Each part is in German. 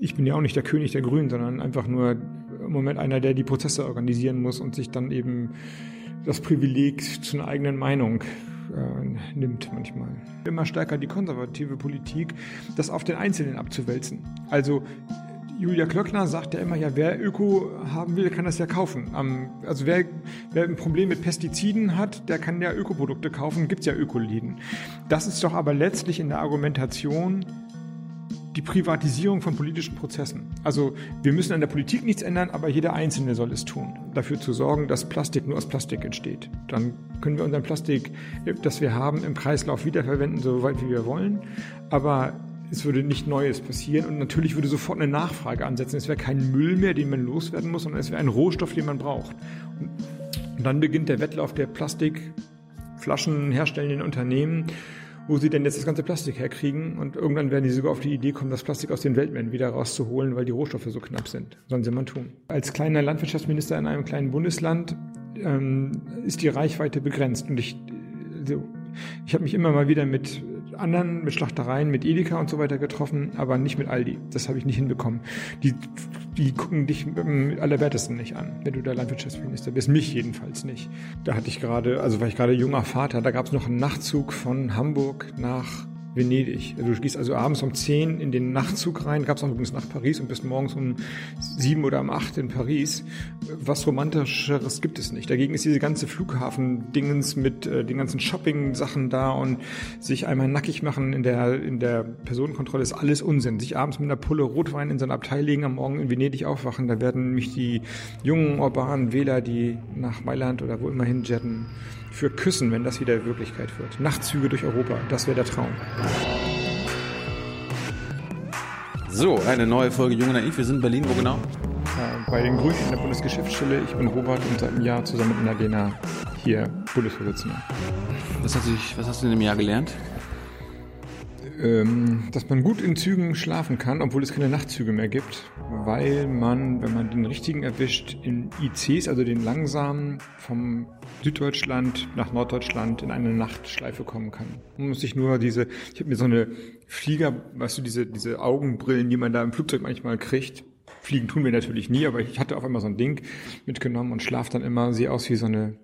ich bin ja auch nicht der König der Grünen, sondern einfach nur im Moment einer, der die Prozesse organisieren muss und sich dann eben das Privileg zu einer eigenen Meinung äh, nimmt manchmal. Immer stärker die konservative Politik, das auf den Einzelnen abzuwälzen. Also Julia Klöckner sagt ja immer, ja, wer Öko haben will, kann das ja kaufen. also wer, wer ein Problem mit Pestiziden hat, der kann ja Ökoprodukte kaufen, gibt's ja Ökoläden. Das ist doch aber letztlich in der Argumentation die Privatisierung von politischen Prozessen. Also wir müssen an der Politik nichts ändern, aber jeder Einzelne soll es tun, dafür zu sorgen, dass Plastik nur aus Plastik entsteht. Dann können wir unseren Plastik, das wir haben, im Kreislauf wiederverwenden, so weit wie wir wollen. Aber es würde nicht Neues passieren und natürlich würde sofort eine Nachfrage ansetzen. Es wäre kein Müll mehr, den man loswerden muss, sondern es wäre ein Rohstoff, den man braucht. Und dann beginnt der Wettlauf der Plastikflaschen herstellenden Unternehmen wo sie denn jetzt das ganze Plastik herkriegen. Und irgendwann werden die sogar auf die Idee kommen, das Plastik aus den Weltmeeren wieder rauszuholen, weil die Rohstoffe so knapp sind. Sollen sie mal tun. Als kleiner Landwirtschaftsminister in einem kleinen Bundesland ähm, ist die Reichweite begrenzt. Und ich, also, ich habe mich immer mal wieder mit anderen, mit Schlachtereien, mit Edeka und so weiter getroffen, aber nicht mit Aldi. Das habe ich nicht hinbekommen. Die, die gucken dich mit allerwertesten nicht an, wenn du der Landwirtschaftsminister bist. Mich jedenfalls nicht. Da hatte ich gerade, also war ich gerade junger Vater, da gab es noch einen Nachtzug von Hamburg nach Venedig. Also du gehst also abends um 10 in den Nachtzug rein, gab es auch übrigens nach Paris und bist morgens um 7 oder um 8 in Paris. Was romantischeres gibt es nicht. Dagegen ist diese ganze Flughafen-Dingens mit äh, den ganzen Shopping-Sachen da und sich einmal nackig machen in der, in der Personenkontrolle ist alles Unsinn. Sich abends mit einer Pulle Rotwein in sein Abteil legen, am Morgen in Venedig aufwachen, da werden mich die jungen urbanen Wähler, die nach Mailand oder wo immer hin jetten, für Küssen, wenn das wieder Wirklichkeit wird. Nachtzüge durch Europa, das wäre der Traum. So, eine neue Folge Junge Naiv. Wir sind in Berlin, wo genau? Äh, bei den Grünen in der Bundesgeschäftsstelle. Ich bin Robert und seit einem Jahr zusammen mit Annalena hier Bundesvorsitzender. Was hast, du, was hast du in dem Jahr gelernt? Ähm, dass man gut in Zügen schlafen kann, obwohl es keine Nachtzüge mehr gibt, weil man, wenn man den richtigen erwischt, in ICs, also den langsamen, vom Süddeutschland nach Norddeutschland in eine Nachtschleife kommen kann. Man muss sich nur diese, ich habe mir so eine Flieger, weißt du, diese, diese Augenbrillen, die man da im Flugzeug manchmal kriegt, Fliegen tun wir natürlich nie, aber ich hatte auf einmal so ein Ding mitgenommen und schlaf dann immer, sehe aus wie so eine,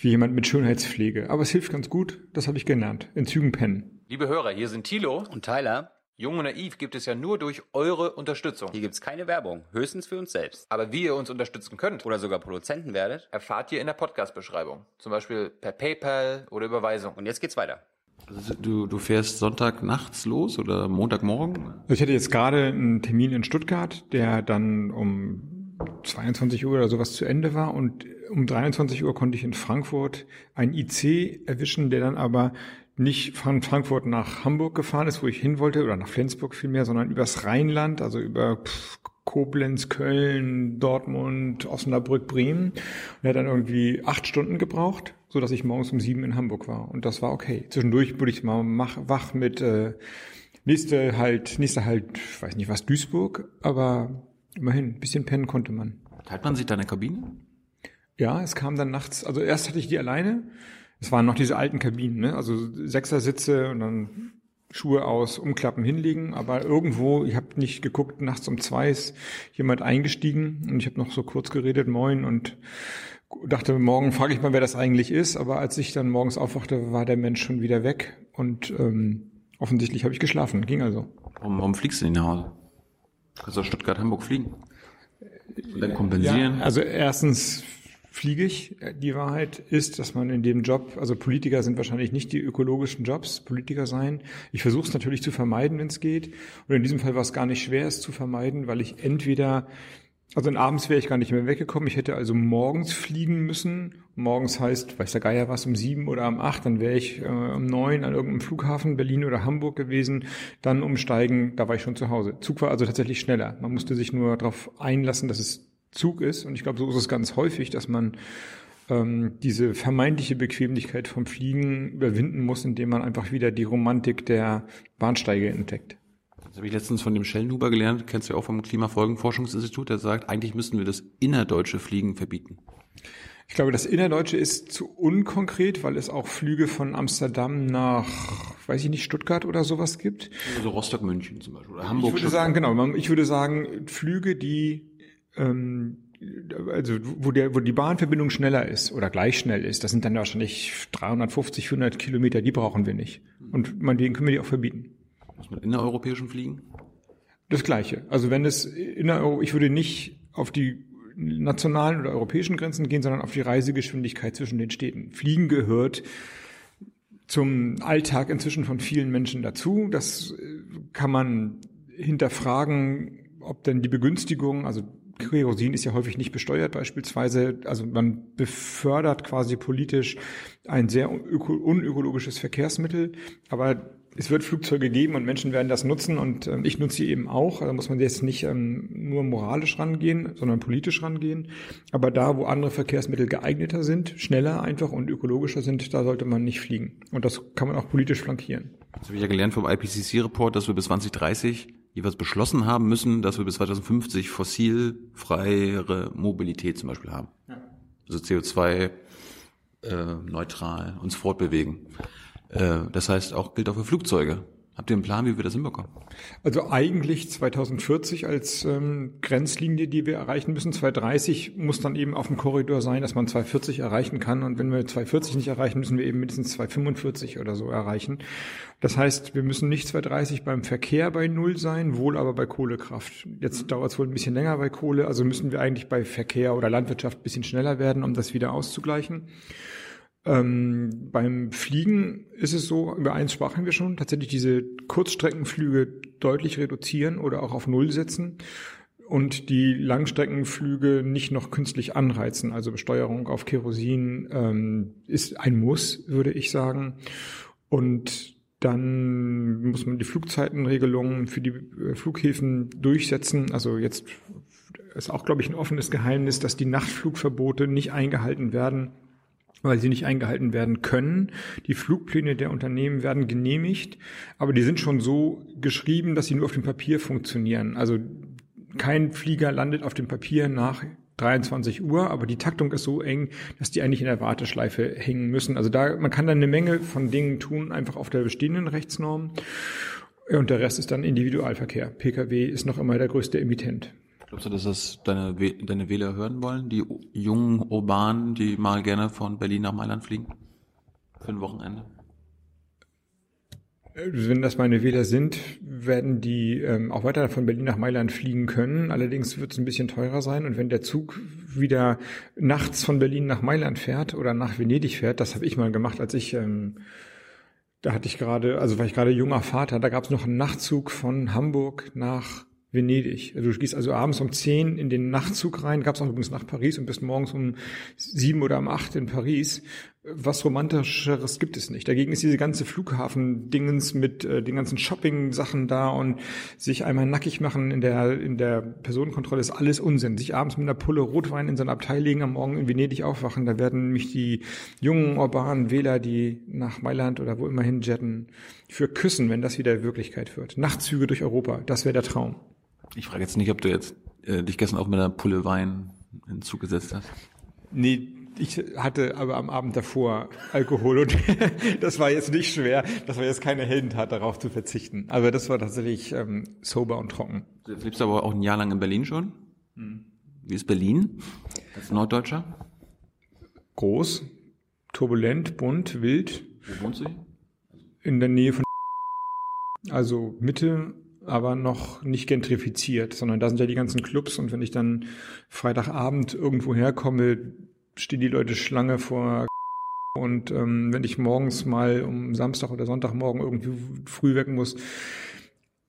wie jemand mit Schönheitspflege. Aber es hilft ganz gut, das habe ich gelernt. In Zügen pennen. Liebe Hörer, hier sind Thilo und Tyler. Jung und Naiv gibt es ja nur durch eure Unterstützung. Hier gibt es keine Werbung, höchstens für uns selbst. Aber wie ihr uns unterstützen könnt oder sogar Produzenten werdet, erfahrt ihr in der Podcast-Beschreibung. Zum Beispiel per PayPal oder Überweisung. Und jetzt geht's weiter. Also du, du fährst Sonntag nachts los oder Montagmorgen? Ich hatte jetzt gerade einen Termin in Stuttgart, der dann um 22 Uhr oder sowas zu Ende war und um 23 Uhr konnte ich in Frankfurt ein IC erwischen, der dann aber nicht von Frankfurt nach Hamburg gefahren ist, wo ich hin wollte, oder nach Flensburg vielmehr, sondern übers Rheinland, also über Koblenz, Köln, Dortmund, Osnabrück, Bremen. Und er hat dann irgendwie acht Stunden gebraucht, so dass ich morgens um sieben in Hamburg war. Und das war okay. Zwischendurch wurde ich mal wach mit äh, nächste halt, nächste halt, weiß nicht was, Duisburg, aber immerhin, ein bisschen pennen konnte man. Teilt man sich da eine Kabine? Ja, es kam dann nachts, also erst hatte ich die alleine, es waren noch diese alten Kabinen, ne? also Sechser-Sitze und dann Schuhe aus, umklappen, hinlegen. Aber irgendwo, ich habe nicht geguckt, nachts um zwei ist jemand eingestiegen und ich habe noch so kurz geredet, moin und dachte, morgen frage ich mal, wer das eigentlich ist. Aber als ich dann morgens aufwachte, war der Mensch schon wieder weg und ähm, offensichtlich habe ich geschlafen. Ging also. Warum, warum fliegst du denn nach Hause? Kannst du aus Stuttgart, Hamburg fliegen? Und dann kompensieren? Ja, also erstens fliege ich. Die Wahrheit ist, dass man in dem Job, also Politiker sind wahrscheinlich nicht die ökologischen Jobs, Politiker sein. Ich versuche es natürlich zu vermeiden, wenn es geht. Und in diesem Fall war es gar nicht schwer, es zu vermeiden, weil ich entweder, also abends wäre ich gar nicht mehr weggekommen. Ich hätte also morgens fliegen müssen. Morgens heißt, weiß der Geier was, um sieben oder um acht. Dann wäre ich äh, um neun an irgendeinem Flughafen, Berlin oder Hamburg gewesen. Dann umsteigen, da war ich schon zu Hause. Zug war also tatsächlich schneller. Man musste sich nur darauf einlassen, dass es Zug ist. Und ich glaube, so ist es ganz häufig, dass man ähm, diese vermeintliche Bequemlichkeit vom Fliegen überwinden muss, indem man einfach wieder die Romantik der Bahnsteige entdeckt. Das habe ich letztens von dem Schellenhuber gelernt, kennst du ja auch vom Klimafolgenforschungsinstitut, der sagt, eigentlich müssten wir das innerdeutsche Fliegen verbieten. Ich glaube, das Innerdeutsche ist zu unkonkret, weil es auch Flüge von Amsterdam nach, weiß ich nicht, Stuttgart oder sowas gibt. Also Rostock, München zum Beispiel. Oder Ich Hamburg. würde sagen, genau, ich würde sagen, Flüge, die ähm, also wo der, wo die Bahnverbindung schneller ist oder gleich schnell ist, das sind dann wahrscheinlich 350, 400 Kilometer, die brauchen wir nicht. Und meinetwegen können wir die auch verbieten. Was mit innereuropäischen Fliegen? Das Gleiche. Also wenn es in der Euro, ich würde nicht auf die nationalen oder europäischen Grenzen gehen, sondern auf die Reisegeschwindigkeit zwischen den Städten. Fliegen gehört zum Alltag inzwischen von vielen Menschen dazu. Das äh, kann man hinterfragen, ob denn die Begünstigung, also Kerosin ist ja häufig nicht besteuert beispielsweise, also man befördert quasi politisch ein sehr öko- unökologisches Verkehrsmittel, aber es wird Flugzeuge geben und Menschen werden das nutzen und ähm, ich nutze sie eben auch. Da muss man jetzt nicht ähm, nur moralisch rangehen, sondern politisch rangehen. Aber da, wo andere Verkehrsmittel geeigneter sind, schneller einfach und ökologischer sind, da sollte man nicht fliegen. Und das kann man auch politisch flankieren. Das habe ich ja gelernt vom IPCC-Report, dass wir bis 2030 jeweils beschlossen haben müssen, dass wir bis 2050 fossilfreiere Mobilität zum Beispiel haben. Also CO2 äh, neutral uns fortbewegen. Äh, das heißt auch gilt auch für Flugzeuge. Habt ihr einen Plan, wie wir das hinbekommen? Also eigentlich 2040 als ähm, Grenzlinie, die wir erreichen müssen. 2030 muss dann eben auf dem Korridor sein, dass man 2040 erreichen kann. Und wenn wir 2040 nicht erreichen, müssen wir eben mindestens 2045 oder so erreichen. Das heißt, wir müssen nicht 2030 beim Verkehr bei Null sein, wohl aber bei Kohlekraft. Jetzt dauert es wohl ein bisschen länger bei Kohle, also müssen wir eigentlich bei Verkehr oder Landwirtschaft ein bisschen schneller werden, um das wieder auszugleichen. Ähm, beim Fliegen ist es so, über eins sprachen wir schon, tatsächlich diese Kurzstreckenflüge deutlich reduzieren oder auch auf Null setzen und die Langstreckenflüge nicht noch künstlich anreizen. Also Besteuerung auf Kerosin ähm, ist ein Muss, würde ich sagen. Und dann muss man die Flugzeitenregelungen für die äh, Flughäfen durchsetzen. Also jetzt ist auch, glaube ich, ein offenes Geheimnis, dass die Nachtflugverbote nicht eingehalten werden weil sie nicht eingehalten werden können. Die Flugpläne der Unternehmen werden genehmigt, aber die sind schon so geschrieben, dass sie nur auf dem Papier funktionieren. Also kein Flieger landet auf dem Papier nach 23 Uhr, aber die Taktung ist so eng, dass die eigentlich in der Warteschleife hängen müssen. Also da, man kann dann eine Menge von Dingen tun, einfach auf der bestehenden Rechtsnorm. Und der Rest ist dann Individualverkehr. Pkw ist noch immer der größte Emittent. Glaubst du, dass das deine, deine Wähler hören wollen? Die jungen Urbanen, die mal gerne von Berlin nach Mailand fliegen? Für ein Wochenende? Wenn das meine Wähler sind, werden die ähm, auch weiter von Berlin nach Mailand fliegen können. Allerdings wird es ein bisschen teurer sein. Und wenn der Zug wieder nachts von Berlin nach Mailand fährt oder nach Venedig fährt, das habe ich mal gemacht, als ich, ähm, da hatte ich gerade, also war ich gerade junger Vater, da gab es noch einen Nachtzug von Hamburg nach Venedig. Also du gehst also abends um 10 in den Nachtzug rein, gab es auch übrigens nach Paris und bist morgens um sieben oder um acht in Paris. Was romantischeres gibt es nicht. Dagegen ist diese ganze Flughafen-Dingens mit äh, den ganzen Shopping-Sachen da und sich einmal nackig machen in der, in der Personenkontrolle ist alles Unsinn. Sich abends mit einer Pulle Rotwein in sein Abteil legen, am Morgen in Venedig aufwachen, da werden mich die jungen urbanen Wähler, die nach Mailand oder wo immer hin jetten, für küssen, wenn das wieder Wirklichkeit wird. Nachtzüge durch Europa, das wäre der Traum. Ich frage jetzt nicht, ob du jetzt äh, dich gestern auch mit einer Pulle Wein in Zug gesetzt hast. Nee, ich hatte aber am Abend davor Alkohol und das war jetzt nicht schwer. Das war jetzt keine Heldentat, darauf zu verzichten. Aber das war tatsächlich ähm, sober und trocken. Jetzt lebst du aber auch ein Jahr lang in Berlin schon. Wie ist Berlin? Als Norddeutscher? Groß, turbulent, bunt, wild, Wo wohnst du? in der Nähe von also Mitte, aber noch nicht gentrifiziert, sondern da sind ja die ganzen Clubs und wenn ich dann Freitagabend irgendwo herkomme, stehen die Leute Schlange vor und ähm, wenn ich morgens mal um Samstag oder Sonntagmorgen irgendwie früh weg muss,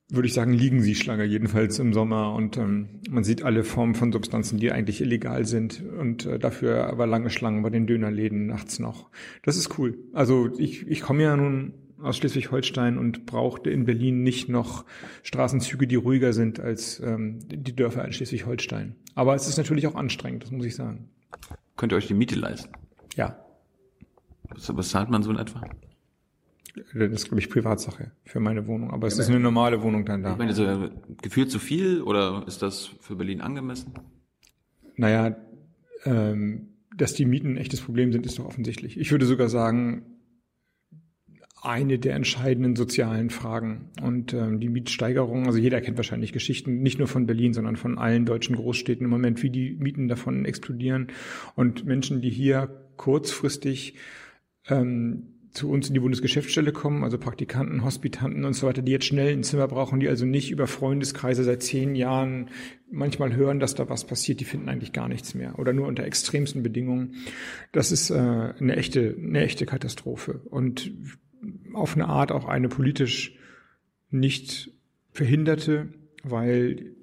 würde ich sagen, liegen sie Schlange, jedenfalls im Sommer. Und ähm, man sieht alle Formen von Substanzen, die eigentlich illegal sind. Und äh, dafür aber lange Schlangen bei den Dönerläden nachts noch. Das ist cool. Also ich, ich komme ja nun aus Schleswig-Holstein und brauchte in Berlin nicht noch Straßenzüge, die ruhiger sind als ähm, die Dörfer in Schleswig-Holstein. Aber es ist natürlich auch anstrengend, das muss ich sagen. Könnt ihr euch die Miete leisten? Ja, Was, was zahlt man so in etwa? das ist, glaube ich, Privatsache für meine Wohnung. Aber es ist eine normale Wohnung dann da. Ich meine, so, gefühlt zu viel oder ist das für Berlin angemessen? Naja, ähm, dass die Mieten ein echtes Problem sind, ist doch offensichtlich. Ich würde sogar sagen, eine der entscheidenden sozialen Fragen. Und ähm, die Mietsteigerung, also jeder kennt wahrscheinlich Geschichten, nicht nur von Berlin, sondern von allen deutschen Großstädten im Moment, wie die Mieten davon explodieren. Und Menschen, die hier kurzfristig ähm, zu uns in die Bundesgeschäftsstelle kommen, also Praktikanten, Hospitanten und so weiter, die jetzt schnell ein Zimmer brauchen, die also nicht über Freundeskreise seit zehn Jahren manchmal hören, dass da was passiert, die finden eigentlich gar nichts mehr oder nur unter extremsten Bedingungen. Das ist äh, eine echte, eine echte Katastrophe und auf eine Art auch eine politisch nicht verhinderte, weil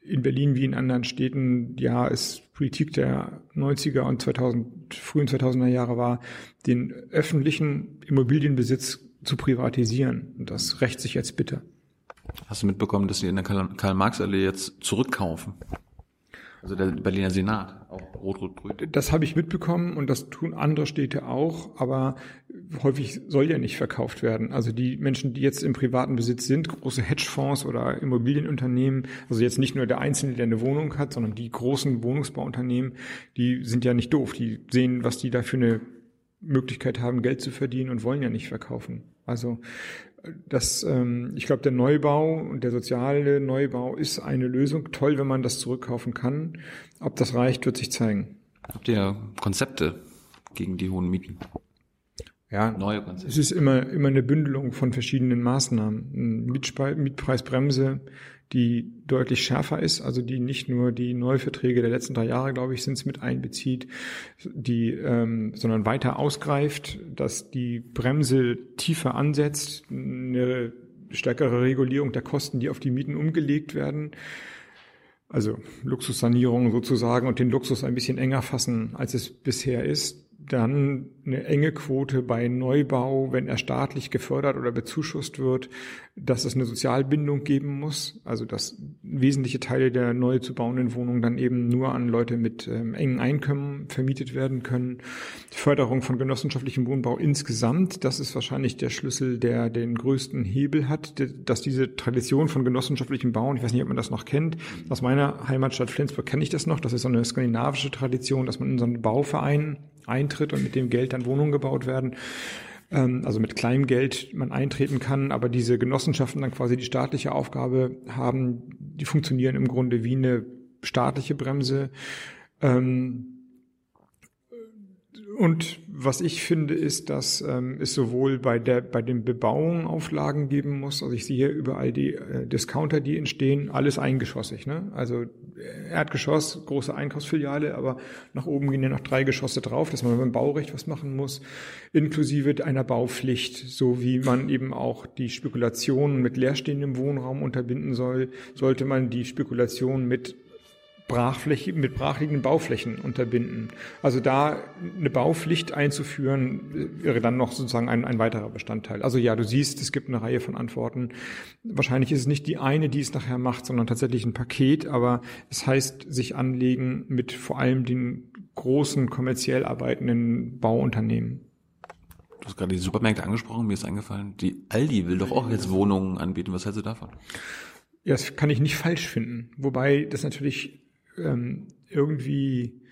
in Berlin wie in anderen Städten, ja, es Politik der 90er und 2000, frühen 2000er Jahre war, den öffentlichen Immobilienbesitz zu privatisieren. Und das rächt sich jetzt bitter. Hast du mitbekommen, dass sie in der Karl-Marx-Allee jetzt zurückkaufen? Also der Berliner Senat, auch rot-rot-grün. Das habe ich mitbekommen und das tun andere Städte auch, aber häufig soll ja nicht verkauft werden. Also die Menschen, die jetzt im privaten Besitz sind, große Hedgefonds oder Immobilienunternehmen, also jetzt nicht nur der Einzelne, der eine Wohnung hat, sondern die großen Wohnungsbauunternehmen, die sind ja nicht doof. Die sehen, was die da für eine Möglichkeit haben, Geld zu verdienen und wollen ja nicht verkaufen. Also das, ähm, ich glaube, der Neubau und der soziale Neubau ist eine Lösung. Toll, wenn man das zurückkaufen kann. Ob das reicht, wird sich zeigen. Habt ihr Konzepte gegen die hohen Mieten? Ja, neue Konzepte. Es ist immer, immer eine Bündelung von verschiedenen Maßnahmen. Mietpreisbremse, die deutlich schärfer ist, also die nicht nur die Neuverträge der letzten drei Jahre, glaube ich, sind es mit einbezieht, die, ähm, sondern weiter ausgreift, dass die Bremse tiefer ansetzt, eine stärkere Regulierung der Kosten, die auf die Mieten umgelegt werden. Also Luxussanierung sozusagen und den Luxus ein bisschen enger fassen, als es bisher ist dann eine enge Quote bei Neubau, wenn er staatlich gefördert oder bezuschusst wird, dass es eine Sozialbindung geben muss, also dass wesentliche Teile der neu zu bauenden Wohnungen dann eben nur an Leute mit ähm, engen Einkommen vermietet werden können. Die Förderung von genossenschaftlichem Wohnbau insgesamt, das ist wahrscheinlich der Schlüssel, der den größten Hebel hat, dass diese Tradition von genossenschaftlichem Bauen, ich weiß nicht, ob man das noch kennt, aus meiner Heimatstadt Flensburg kenne ich das noch, das ist so eine skandinavische Tradition, dass man in so einen Bauverein eintritt und mit dem Geld dann Wohnungen gebaut werden ähm, also mit kleinem Geld man eintreten kann, aber diese Genossenschaften dann quasi die staatliche Aufgabe haben, die funktionieren im Grunde wie eine staatliche Bremse. Ähm, und was ich finde, ist, dass ähm, es sowohl bei der bei den Bebauungen Auflagen geben muss. Also ich sehe überall die äh, Discounter, die entstehen, alles eingeschossig. Ne? Also äh, Erdgeschoss, große Einkaufsfiliale, aber nach oben gehen ja noch drei Geschosse drauf, dass man beim Baurecht was machen muss, inklusive einer Baupflicht, so wie man eben auch die Spekulation mit leerstehendem Wohnraum unterbinden soll, sollte man die Spekulation mit Brachfläche, mit brachliegenden Bauflächen unterbinden. Also da eine Baupflicht einzuführen, wäre dann noch sozusagen ein, ein weiterer Bestandteil. Also ja, du siehst, es gibt eine Reihe von Antworten. Wahrscheinlich ist es nicht die eine, die es nachher macht, sondern tatsächlich ein Paket, aber es heißt sich anlegen mit vor allem den großen kommerziell arbeitenden Bauunternehmen. Du hast gerade die Supermärkte angesprochen, mir ist eingefallen, die Aldi will doch auch jetzt Wohnungen anbieten. Was hältst du davon? Ja, das kann ich nicht falsch finden. Wobei das natürlich ähm, irgendwie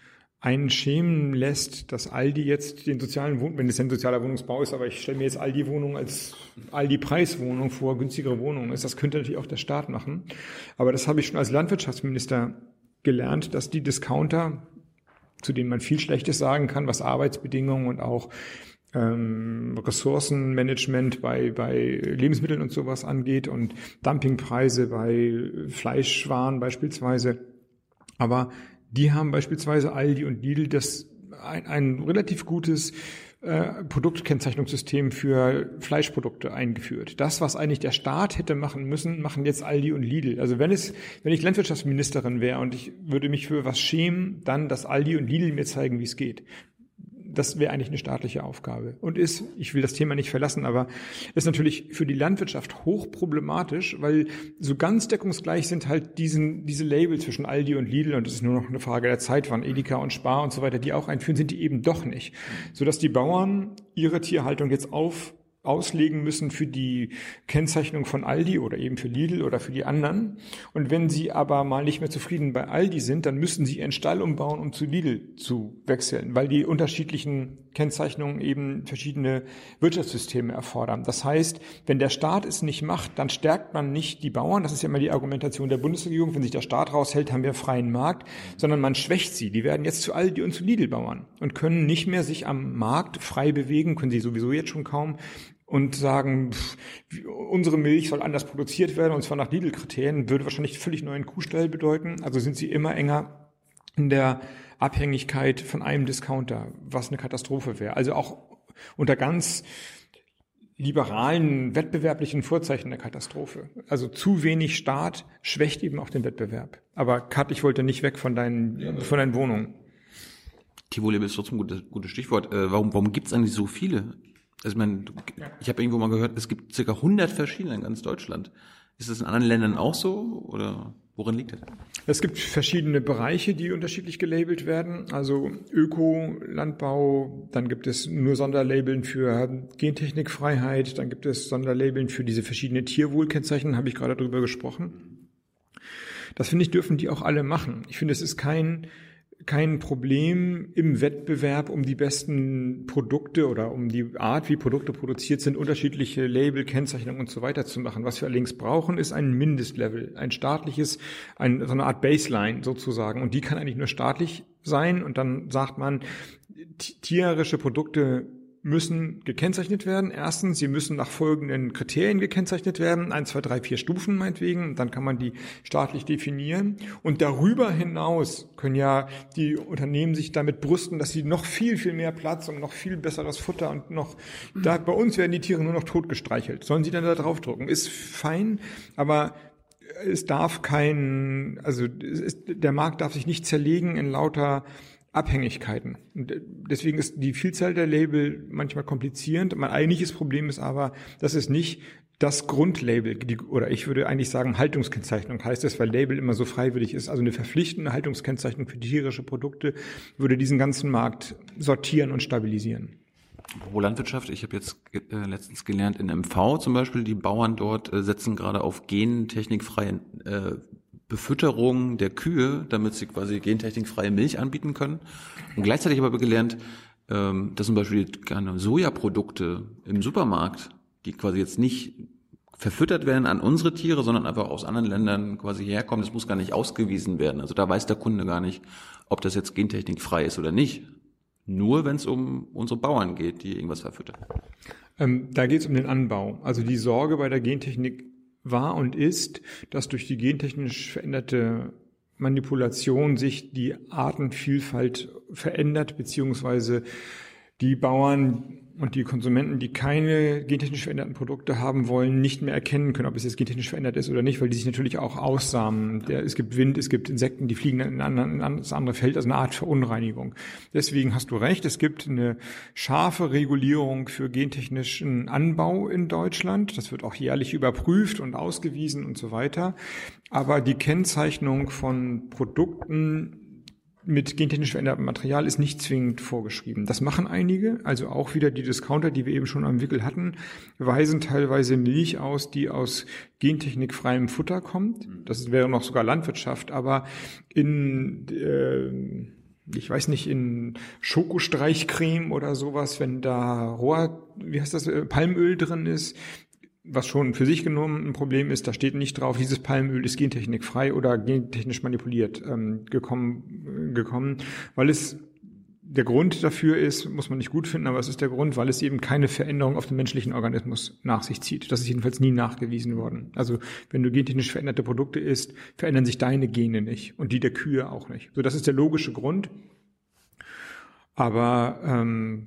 einen schämen lässt, dass Aldi jetzt den sozialen Wohn wenn es ein sozialer Wohnungsbau ist, aber ich stelle mir jetzt Aldi Wohnung als Aldi Preiswohnung vor, günstigere Wohnungen ist. Das könnte natürlich auch der Staat machen. Aber das habe ich schon als Landwirtschaftsminister gelernt, dass die Discounter, zu denen man viel Schlechtes sagen kann, was Arbeitsbedingungen und auch ähm, Ressourcenmanagement bei, bei Lebensmitteln und sowas angeht und Dumpingpreise bei Fleischwaren beispielsweise, aber die haben beispielsweise Aldi und Lidl das ein, ein relativ gutes äh, Produktkennzeichnungssystem für Fleischprodukte eingeführt. Das, was eigentlich der Staat hätte machen müssen, machen jetzt Aldi und Lidl. Also wenn es, wenn ich Landwirtschaftsministerin wäre und ich würde mich für was schämen, dann, dass Aldi und Lidl mir zeigen, wie es geht das wäre eigentlich eine staatliche Aufgabe. Und ist, ich will das Thema nicht verlassen, aber ist natürlich für die Landwirtschaft hochproblematisch, weil so ganz deckungsgleich sind halt diesen, diese Label zwischen Aldi und Lidl und es ist nur noch eine Frage der Zeit, wann Edeka und Spar und so weiter die auch einführen, sind die eben doch nicht. Sodass die Bauern ihre Tierhaltung jetzt auf auslegen müssen für die Kennzeichnung von Aldi oder eben für Lidl oder für die anderen. Und wenn sie aber mal nicht mehr zufrieden bei Aldi sind, dann müssen sie ihren Stall umbauen, um zu Lidl zu wechseln, weil die unterschiedlichen Kennzeichnungen eben verschiedene Wirtschaftssysteme erfordern. Das heißt, wenn der Staat es nicht macht, dann stärkt man nicht die Bauern. Das ist ja immer die Argumentation der Bundesregierung. Wenn sich der Staat raushält, haben wir freien Markt, sondern man schwächt sie. Die werden jetzt zu Aldi und zu Lidl Bauern und können nicht mehr sich am Markt frei bewegen, können sie sowieso jetzt schon kaum und sagen, pff, unsere Milch soll anders produziert werden und zwar nach Lidl-Kriterien, würde wahrscheinlich völlig neuen Kuhstall bedeuten. Also sind sie immer enger in der Abhängigkeit von einem Discounter, was eine Katastrophe wäre. Also auch unter ganz liberalen wettbewerblichen Vorzeichen der Katastrophe. Also zu wenig Staat schwächt eben auch den Wettbewerb. Aber Kat, ich wollte nicht weg von deinen, von deinen Wohnungen. Tierwohl ist trotzdem ein gutes, gutes Stichwort. Äh, warum warum gibt es eigentlich so viele? Also ich meine, ich habe irgendwo mal gehört, es gibt circa 100 verschiedene in ganz Deutschland. Ist das in anderen Ländern auch so oder worin liegt das? Es gibt verschiedene Bereiche, die unterschiedlich gelabelt werden. Also Öko, Landbau, dann gibt es nur Sonderlabeln für Gentechnikfreiheit, dann gibt es Sonderlabeln für diese verschiedenen Tierwohlkennzeichen, habe ich gerade darüber gesprochen. Das finde ich, dürfen die auch alle machen. Ich finde, es ist kein kein Problem im Wettbewerb um die besten Produkte oder um die Art, wie Produkte produziert sind, unterschiedliche Label, Kennzeichnungen und so weiter zu machen. Was wir allerdings brauchen, ist ein Mindestlevel, ein staatliches, ein, so eine Art Baseline sozusagen. Und die kann eigentlich nur staatlich sein. Und dann sagt man, tierische Produkte müssen gekennzeichnet werden. Erstens, sie müssen nach folgenden Kriterien gekennzeichnet werden. Eins, zwei, drei, vier Stufen meinetwegen. Dann kann man die staatlich definieren. Und darüber hinaus können ja die Unternehmen sich damit brüsten, dass sie noch viel, viel mehr Platz und noch viel besseres Futter und noch, da, bei uns werden die Tiere nur noch totgestreichelt. Sollen sie dann da draufdrucken? Ist fein, aber es darf kein, also ist, der Markt darf sich nicht zerlegen in lauter Abhängigkeiten. Und deswegen ist die Vielzahl der Label manchmal komplizierend. Mein eigentliches Problem ist aber, dass es nicht das Grundlabel, die, oder ich würde eigentlich sagen Haltungskennzeichnung heißt es, weil Label immer so freiwillig ist. Also eine verpflichtende Haltungskennzeichnung für tierische Produkte würde diesen ganzen Markt sortieren und stabilisieren. Pro Landwirtschaft, ich habe jetzt äh, letztens gelernt, in MV zum Beispiel, die Bauern dort äh, setzen gerade auf gentechnikfreie äh, Befütterung der Kühe, damit sie quasi gentechnikfreie Milch anbieten können. Und gleichzeitig habe ich gelernt, ähm, dass zum Beispiel Sojaprodukte im Supermarkt, die quasi jetzt nicht verfüttert werden an unsere Tiere, sondern einfach aus anderen Ländern quasi herkommen, das muss gar nicht ausgewiesen werden. Also da weiß der Kunde gar nicht, ob das jetzt gentechnikfrei ist oder nicht. Nur wenn es um unsere Bauern geht, die irgendwas verfüttern. Ähm, da geht es um den Anbau. Also die Sorge bei der Gentechnik war und ist, dass durch die gentechnisch veränderte Manipulation sich die Artenvielfalt verändert, beziehungsweise die Bauern und die Konsumenten, die keine gentechnisch veränderten Produkte haben wollen, nicht mehr erkennen können, ob es jetzt gentechnisch verändert ist oder nicht, weil die sich natürlich auch aussamen. Der, es gibt Wind, es gibt Insekten, die fliegen in, ein, in das andere Feld, also eine Art Verunreinigung. Deswegen hast du recht, es gibt eine scharfe Regulierung für gentechnischen Anbau in Deutschland. Das wird auch jährlich überprüft und ausgewiesen und so weiter. Aber die Kennzeichnung von Produkten mit gentechnisch verändertem Material ist nicht zwingend vorgeschrieben. Das machen einige, also auch wieder die Discounter, die wir eben schon am Wickel hatten, weisen teilweise Milch aus, die aus gentechnikfreiem Futter kommt. Das wäre noch sogar Landwirtschaft, aber in äh, ich weiß nicht, in Schokostreichcreme oder sowas, wenn da Rohr, wie heißt das, äh, Palmöl drin ist, was schon für sich genommen ein Problem ist, da steht nicht drauf, dieses Palmöl ist gentechnikfrei oder gentechnisch manipuliert ähm, gekommen, gekommen, weil es der Grund dafür ist, muss man nicht gut finden, aber es ist der Grund, weil es eben keine Veränderung auf den menschlichen Organismus nach sich zieht. Das ist jedenfalls nie nachgewiesen worden. Also wenn du gentechnisch veränderte Produkte isst, verändern sich deine Gene nicht und die der Kühe auch nicht. So, das ist der logische Grund. Aber ähm,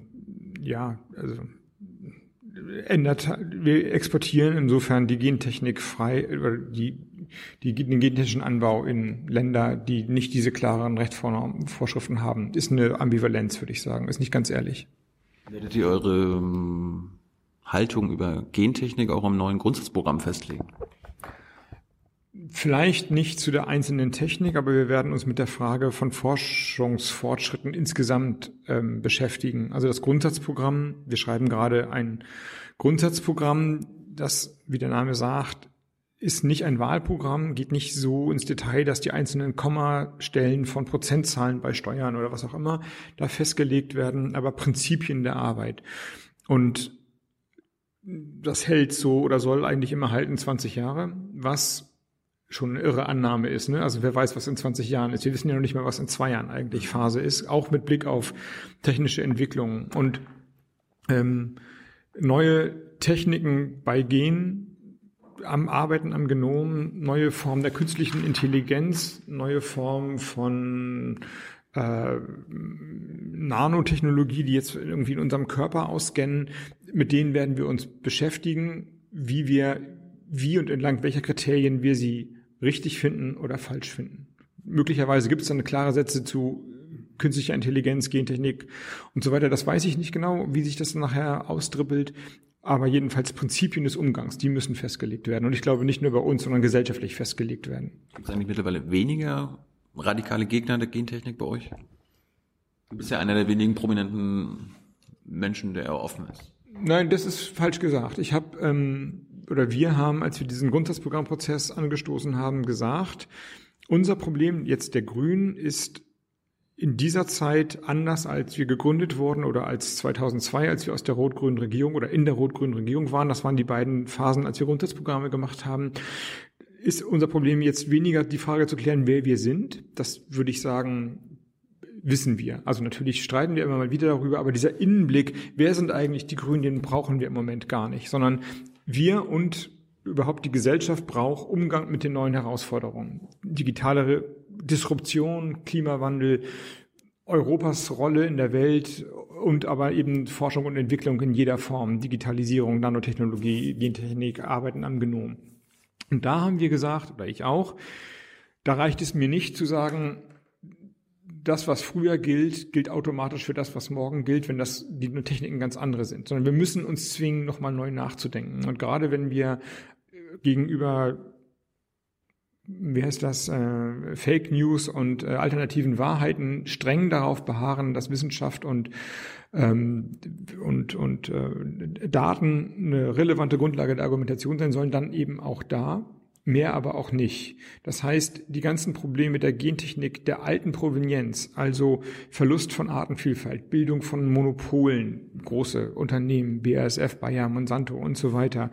ja, also ändert, wir exportieren insofern die Gentechnik frei, oder die, die, den gentechnischen Anbau in Länder, die nicht diese klaren Rechtsvorschriften haben. Ist eine Ambivalenz, würde ich sagen. Ist nicht ganz ehrlich. Werdet ihr eure ähm, Haltung über Gentechnik auch im neuen Grundsatzprogramm festlegen? Vielleicht nicht zu der einzelnen Technik, aber wir werden uns mit der Frage von Forschungsfortschritten insgesamt ähm, beschäftigen. Also das Grundsatzprogramm, wir schreiben gerade ein Grundsatzprogramm, das, wie der Name sagt, ist nicht ein Wahlprogramm, geht nicht so ins Detail, dass die einzelnen Kommastellen von Prozentzahlen bei Steuern oder was auch immer da festgelegt werden, aber Prinzipien der Arbeit. Und das hält so oder soll eigentlich immer halten 20 Jahre, was schon eine irre Annahme ist. Ne? Also wer weiß, was in 20 Jahren ist. Wir wissen ja noch nicht mal, was in zwei Jahren eigentlich Phase ist, auch mit Blick auf technische Entwicklungen. Und ähm, neue Techniken bei Gen, am Arbeiten am Genom, neue Formen der künstlichen Intelligenz, neue Formen von äh, Nanotechnologie, die jetzt irgendwie in unserem Körper ausscannen, mit denen werden wir uns beschäftigen, wie wir, wie und entlang welcher Kriterien wir sie richtig finden oder falsch finden. Möglicherweise gibt es dann klare Sätze zu künstlicher Intelligenz, Gentechnik und so weiter. Das weiß ich nicht genau, wie sich das nachher ausdribbelt. Aber jedenfalls Prinzipien des Umgangs, die müssen festgelegt werden. Und ich glaube nicht nur bei uns, sondern gesellschaftlich festgelegt werden. Gibt es eigentlich mittlerweile weniger radikale Gegner der Gentechnik bei euch? Du bist ja einer der wenigen prominenten Menschen, der offen ist. Nein, das ist falsch gesagt. Ich habe ähm, oder wir haben, als wir diesen Grundsatzprogrammprozess angestoßen haben, gesagt, unser Problem jetzt der Grünen ist in dieser Zeit anders, als wir gegründet wurden oder als 2002, als wir aus der rot-grünen Regierung oder in der rot-grünen Regierung waren, das waren die beiden Phasen, als wir Grundsatzprogramme gemacht haben, ist unser Problem jetzt weniger die Frage zu klären, wer wir sind. Das würde ich sagen, wissen wir. Also natürlich streiten wir immer mal wieder darüber, aber dieser Innenblick, wer sind eigentlich die Grünen, den brauchen wir im Moment gar nicht, sondern wir und überhaupt die Gesellschaft braucht Umgang mit den neuen Herausforderungen. Digitale Disruption, Klimawandel, Europas Rolle in der Welt und aber eben Forschung und Entwicklung in jeder Form, Digitalisierung, Nanotechnologie, Gentechnik, Arbeiten am Genom. Und da haben wir gesagt, oder ich auch, da reicht es mir nicht zu sagen, das, was früher gilt, gilt automatisch für das, was morgen gilt, wenn das die Techniken ganz andere sind, sondern wir müssen uns zwingen, nochmal neu nachzudenken. Und gerade wenn wir gegenüber wie heißt das, äh, Fake News und äh, alternativen Wahrheiten streng darauf beharren, dass Wissenschaft und, ähm, und, und äh, Daten eine relevante Grundlage der Argumentation sein sollen, dann eben auch da mehr aber auch nicht. Das heißt, die ganzen Probleme der Gentechnik der alten Provenienz, also Verlust von Artenvielfalt, Bildung von Monopolen, große Unternehmen, BASF, Bayer, Monsanto und so weiter,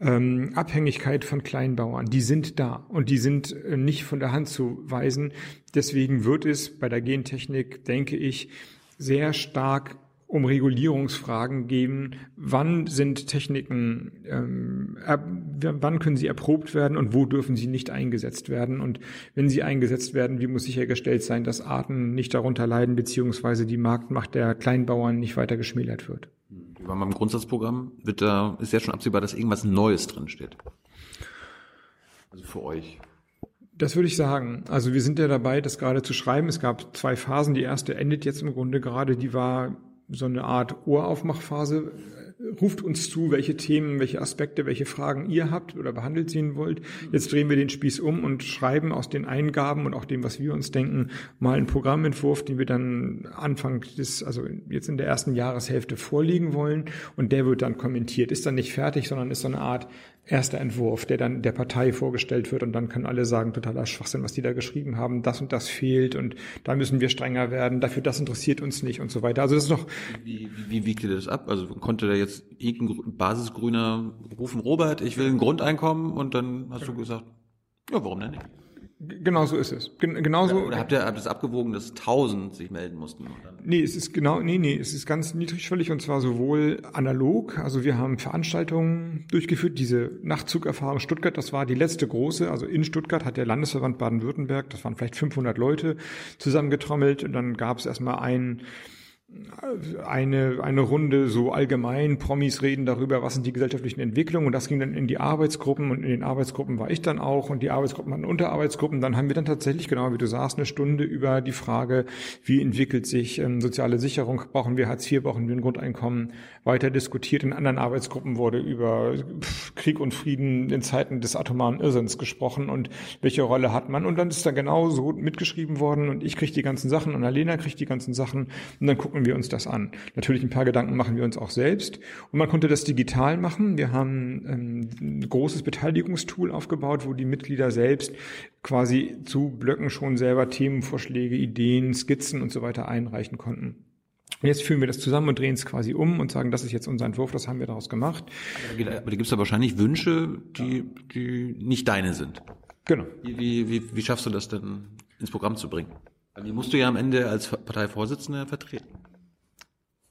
ähm, Abhängigkeit von Kleinbauern, die sind da und die sind äh, nicht von der Hand zu weisen. Deswegen wird es bei der Gentechnik, denke ich, sehr stark um Regulierungsfragen geben. Wann sind Techniken, ähm, er, wann können sie erprobt werden und wo dürfen sie nicht eingesetzt werden? Und wenn sie eingesetzt werden, wie muss sichergestellt sein, dass Arten nicht darunter leiden, beziehungsweise die Marktmacht der Kleinbauern nicht weiter geschmälert wird? Wir waren beim Grundsatzprogramm, wird da, ist ja schon absehbar, dass irgendwas Neues drinsteht. Also für euch. Das würde ich sagen. Also wir sind ja dabei, das gerade zu schreiben. Es gab zwei Phasen. Die erste endet jetzt im Grunde gerade. Die war so eine Art Ohraufmachphase. Ruft uns zu, welche Themen, welche Aspekte, welche Fragen ihr habt oder behandelt sehen wollt. Jetzt drehen wir den Spieß um und schreiben aus den Eingaben und auch dem, was wir uns denken, mal einen Programmentwurf, den wir dann Anfang des, also jetzt in der ersten Jahreshälfte vorlegen wollen. Und der wird dann kommentiert. Ist dann nicht fertig, sondern ist so eine Art erster Entwurf, der dann der Partei vorgestellt wird und dann können alle sagen, totaler Schwachsinn, was die da geschrieben haben, das und das fehlt und da müssen wir strenger werden, dafür das interessiert uns nicht und so weiter. Also das ist noch. Wie, wie, wie wiegt ihr das ab? Also konnte da jetzt irgendein Basisgrüner rufen, Robert, ich will ein Grundeinkommen und dann hast du gesagt, ja, warum denn nicht? Genau so ist es. Gen genauso. Oder, oder habt ihr, habt ihr es abgewogen, dass tausend sich melden mussten? Nee, es ist genau, nee, nee, es ist ganz niedrigschwellig und zwar sowohl analog, also wir haben Veranstaltungen durchgeführt, diese Nachtzugerfahrung Stuttgart, das war die letzte große, also in Stuttgart hat der Landesverband Baden-Württemberg, das waren vielleicht 500 Leute zusammengetrommelt und dann gab es erstmal ein eine, eine Runde so allgemein, Promis reden darüber, was sind die gesellschaftlichen Entwicklungen und das ging dann in die Arbeitsgruppen und in den Arbeitsgruppen war ich dann auch und die Arbeitsgruppen hatten Unterarbeitsgruppen. Dann haben wir dann tatsächlich, genau wie du sagst, eine Stunde über die Frage, wie entwickelt sich ähm, soziale Sicherung, brauchen wir Hartz IV, brauchen wir ein Grundeinkommen, weiter diskutiert. In anderen Arbeitsgruppen wurde über Krieg und Frieden in Zeiten des atomaren Irrsinns gesprochen und welche Rolle hat man und dann ist da genau so mitgeschrieben worden und ich kriege die ganzen Sachen und Alena kriegt die ganzen Sachen und dann gucken wir uns das an. Natürlich ein paar Gedanken machen wir uns auch selbst. Und man konnte das digital machen. Wir haben ähm, ein großes Beteiligungstool aufgebaut, wo die Mitglieder selbst quasi zu Blöcken schon selber Themenvorschläge, Ideen, Skizzen und so weiter einreichen konnten. Jetzt führen wir das zusammen und drehen es quasi um und sagen, das ist jetzt unser Entwurf, das haben wir daraus gemacht. Aber da gibt es ja wahrscheinlich Wünsche, die, die nicht deine sind. Genau. Wie, wie, wie schaffst du das denn ins Programm zu bringen? Die musst du ja am Ende als Parteivorsitzender vertreten.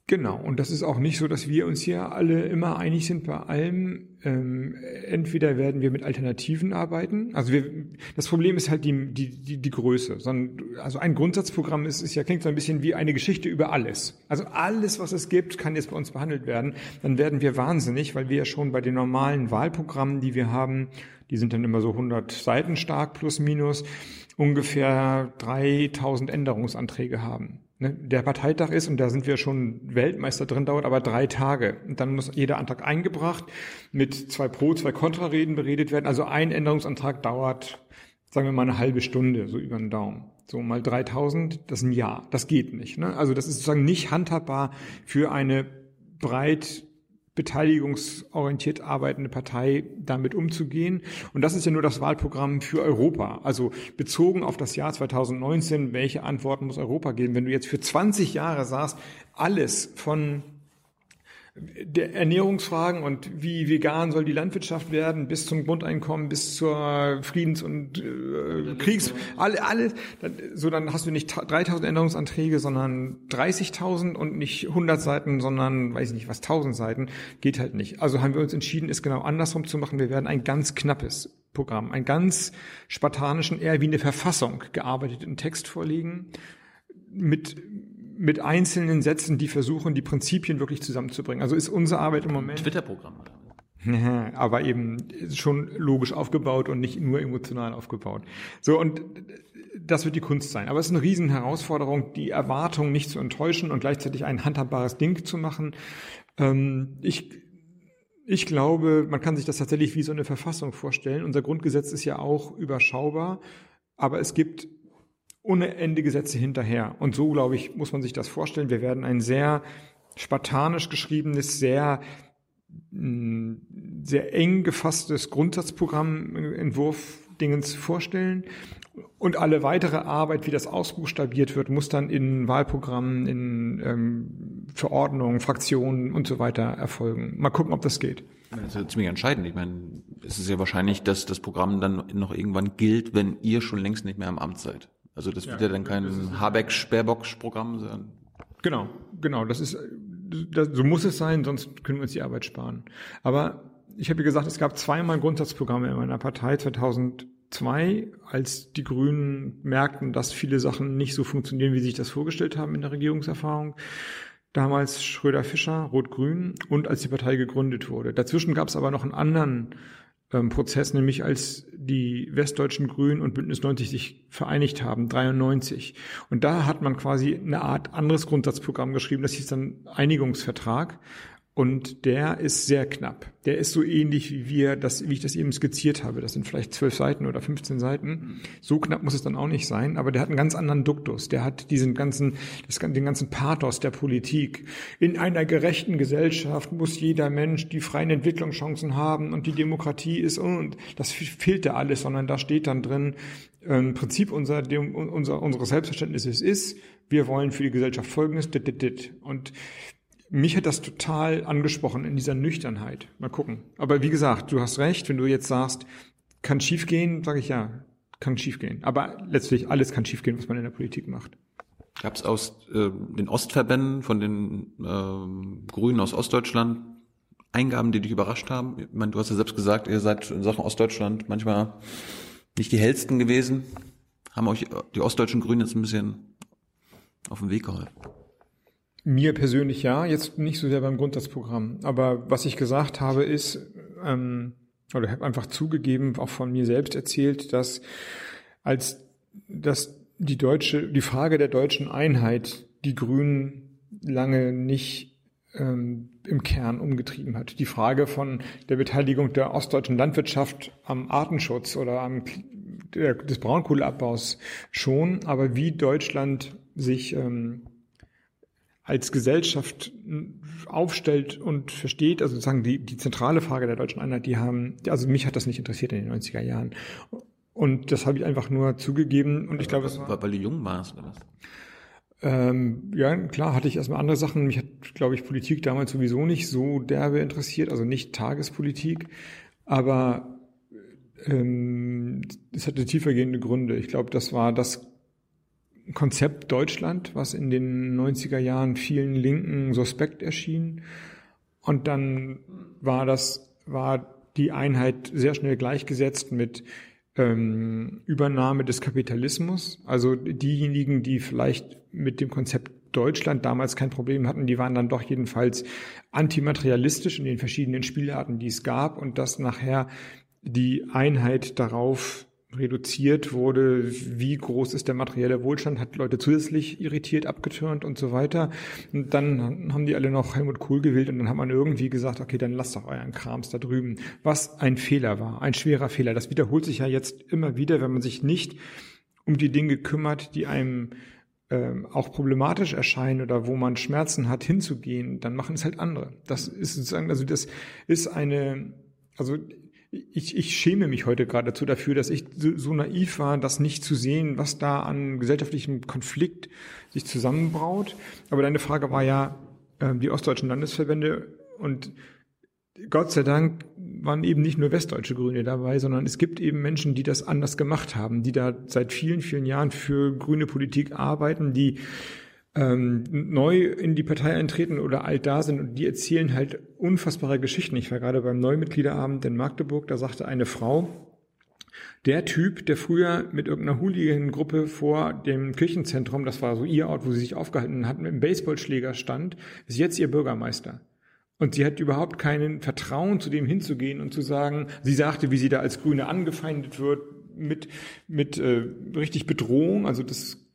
Genau, und das ist auch nicht so, dass wir uns hier alle immer einig sind bei allem. Ähm, entweder werden wir mit Alternativen arbeiten. Also wir, das Problem ist halt die, die, die, die Größe. Also ein Grundsatzprogramm ist, ist ja klingt so ein bisschen wie eine Geschichte über alles. Also alles, was es gibt, kann jetzt bei uns behandelt werden. Dann werden wir wahnsinnig, weil wir ja schon bei den normalen Wahlprogrammen, die wir haben, die sind dann immer so 100 Seiten stark plus minus, ungefähr 3000 Änderungsanträge haben. Ne, der Parteitag ist, und da sind wir schon Weltmeister drin, dauert aber drei Tage. Und dann muss jeder Antrag eingebracht, mit zwei Pro-, zwei Kontrareden beredet werden. Also ein Änderungsantrag dauert, sagen wir mal, eine halbe Stunde, so über den Daumen. So mal 3000, das ist ein Jahr. Das geht nicht. Ne? Also das ist sozusagen nicht handhabbar für eine breit beteiligungsorientiert arbeitende Partei damit umzugehen. Und das ist ja nur das Wahlprogramm für Europa. Also bezogen auf das Jahr 2019, welche Antworten muss Europa geben? Wenn du jetzt für 20 Jahre sagst, alles von der Ernährungsfragen und wie vegan soll die Landwirtschaft werden, bis zum Grundeinkommen, bis zur Friedens- und äh, Kriegs, alle, alles, so dann hast du nicht 3000 Änderungsanträge, sondern 30.000 und nicht 100 Seiten, sondern, weiß ich nicht was, 1000 Seiten, geht halt nicht. Also haben wir uns entschieden, es genau andersrum zu machen. Wir werden ein ganz knappes Programm, einen ganz spartanischen, eher wie eine Verfassung gearbeiteten Text vorlegen, mit mit einzelnen Sätzen, die versuchen, die Prinzipien wirklich zusammenzubringen. Also ist unsere Arbeit im Moment. Twitter-Programm. aber eben schon logisch aufgebaut und nicht nur emotional aufgebaut. So, und das wird die Kunst sein. Aber es ist eine riesen Herausforderung, die Erwartungen nicht zu enttäuschen und gleichzeitig ein handhabbares Ding zu machen. Ähm, ich, ich glaube, man kann sich das tatsächlich wie so eine Verfassung vorstellen. Unser Grundgesetz ist ja auch überschaubar, aber es gibt ohne Ende Gesetze hinterher. Und so, glaube ich, muss man sich das vorstellen. Wir werden ein sehr spartanisch geschriebenes, sehr mm, sehr eng gefasstes Grundsatzprogramm, Entwurf Dingens vorstellen. Und alle weitere Arbeit, wie das ausbuchstabiert wird, muss dann in Wahlprogrammen, in ähm, Verordnungen, Fraktionen und so weiter erfolgen. Mal gucken, ob das geht. Das ist ja ziemlich entscheidend. Ich meine, es ist ja wahrscheinlich, dass das Programm dann noch irgendwann gilt, wenn ihr schon längst nicht mehr am Amt seid. Also das wird ja, ja dann kein Habeck-Sperbock-Programm sein. Genau, genau. Das ist, das, so muss es sein, sonst können wir uns die Arbeit sparen. Aber ich habe ja gesagt, es gab zweimal Grundsatzprogramme in meiner Partei 2002, als die Grünen merkten, dass viele Sachen nicht so funktionieren, wie sie sich das vorgestellt haben in der Regierungserfahrung. Damals Schröder-Fischer, Rot-Grün und als die Partei gegründet wurde. Dazwischen gab es aber noch einen anderen ähm, Prozess, nämlich als die Westdeutschen Grünen und Bündnis 90 sich vereinigt haben, 93. Und da hat man quasi eine Art anderes Grundsatzprogramm geschrieben, das hieß dann Einigungsvertrag. Und der ist sehr knapp. Der ist so ähnlich wie wir, das, wie ich das eben skizziert habe. Das sind vielleicht zwölf Seiten oder 15 Seiten. So knapp muss es dann auch nicht sein. Aber der hat einen ganz anderen Duktus. Der hat diesen ganzen, das, den ganzen Pathos der Politik. In einer gerechten Gesellschaft muss jeder Mensch die freien Entwicklungschancen haben und die Demokratie ist und das fehlt da alles, sondern da steht dann drin, im Prinzip unser, unser, unseres Selbstverständnisses ist, wir wollen für die Gesellschaft Folgendes, dit, dit, dit. Und mich hat das total angesprochen in dieser Nüchternheit. Mal gucken. Aber wie gesagt, du hast recht, wenn du jetzt sagst, kann schiefgehen, sage ich ja, kann schiefgehen. Aber letztlich alles kann schiefgehen, was man in der Politik macht. Gab es aus äh, den Ostverbänden von den äh, Grünen aus Ostdeutschland Eingaben, die dich überrascht haben? Ich meine, du hast ja selbst gesagt, ihr seid in Sachen Ostdeutschland manchmal nicht die hellsten gewesen. Haben euch die ostdeutschen Grünen jetzt ein bisschen auf den Weg geholfen? Mir persönlich ja, jetzt nicht so sehr beim Grundsatzprogramm. Aber was ich gesagt habe ist, ähm, oder habe einfach zugegeben, auch von mir selbst erzählt, dass als dass die deutsche, die Frage der deutschen Einheit die Grünen lange nicht ähm, im Kern umgetrieben hat. Die Frage von der Beteiligung der ostdeutschen Landwirtschaft am Artenschutz oder am der, des Braunkohleabbaus schon, aber wie Deutschland sich ähm, als Gesellschaft aufstellt und versteht, also sozusagen die, die zentrale Frage der deutschen Einheit, die haben, also mich hat das nicht interessiert in den 90er Jahren. Und das habe ich einfach nur zugegeben und ich glaube, es war, weil du jung warst, oder was? Ähm, ja, klar, hatte ich erstmal andere Sachen. Mich hat, glaube ich, Politik damals sowieso nicht so derbe interessiert, also nicht Tagespolitik, aber ähm, es hatte tiefergehende Gründe. Ich glaube, das war das Konzept Deutschland, was in den 90er Jahren vielen Linken suspekt erschien. Und dann war das, war die Einheit sehr schnell gleichgesetzt mit ähm, Übernahme des Kapitalismus. Also diejenigen, die vielleicht mit dem Konzept Deutschland damals kein Problem hatten, die waren dann doch jedenfalls antimaterialistisch in den verschiedenen Spielarten, die es gab und das nachher die Einheit darauf reduziert wurde, wie groß ist der materielle Wohlstand, hat Leute zusätzlich irritiert, abgetürnt und so weiter. Und dann haben die alle noch Helmut Kohl gewählt und dann hat man irgendwie gesagt, okay, dann lasst doch euren Krams da drüben. Was ein Fehler war, ein schwerer Fehler. Das wiederholt sich ja jetzt immer wieder, wenn man sich nicht um die Dinge kümmert, die einem ähm, auch problematisch erscheinen oder wo man Schmerzen hat, hinzugehen, dann machen es halt andere. Das ist sozusagen, also das ist eine, also ich, ich schäme mich heute geradezu dafür, dass ich so, naiv war, das nicht zu sehen, was da an gesellschaftlichem Konflikt sich zusammenbraut. Aber deine Frage war ja äh, die ostdeutschen Landesverbände und Gott sei Dank waren eben nicht nur westdeutsche Grüne dabei, sondern es gibt eben Menschen, die das anders gemacht haben, die da seit vielen, vielen Jahren für grüne Politik arbeiten, die ähm, neu in die Partei eintreten oder alt da sind und die erzählen halt unfassbare Geschichten. Ich war gerade beim Neumitgliederabend in Magdeburg, da sagte eine Frau, der Typ, der früher mit irgendeiner Hooligan-Gruppe vor dem Kirchenzentrum, das war so ihr Ort, wo sie sich aufgehalten hat, mit einem Baseballschläger stand, ist jetzt ihr Bürgermeister. Und sie hat überhaupt keinen Vertrauen, zu dem hinzugehen und zu sagen, sie sagte, wie sie da als Grüne angefeindet wird, mit, mit äh, richtig Bedrohung. Also das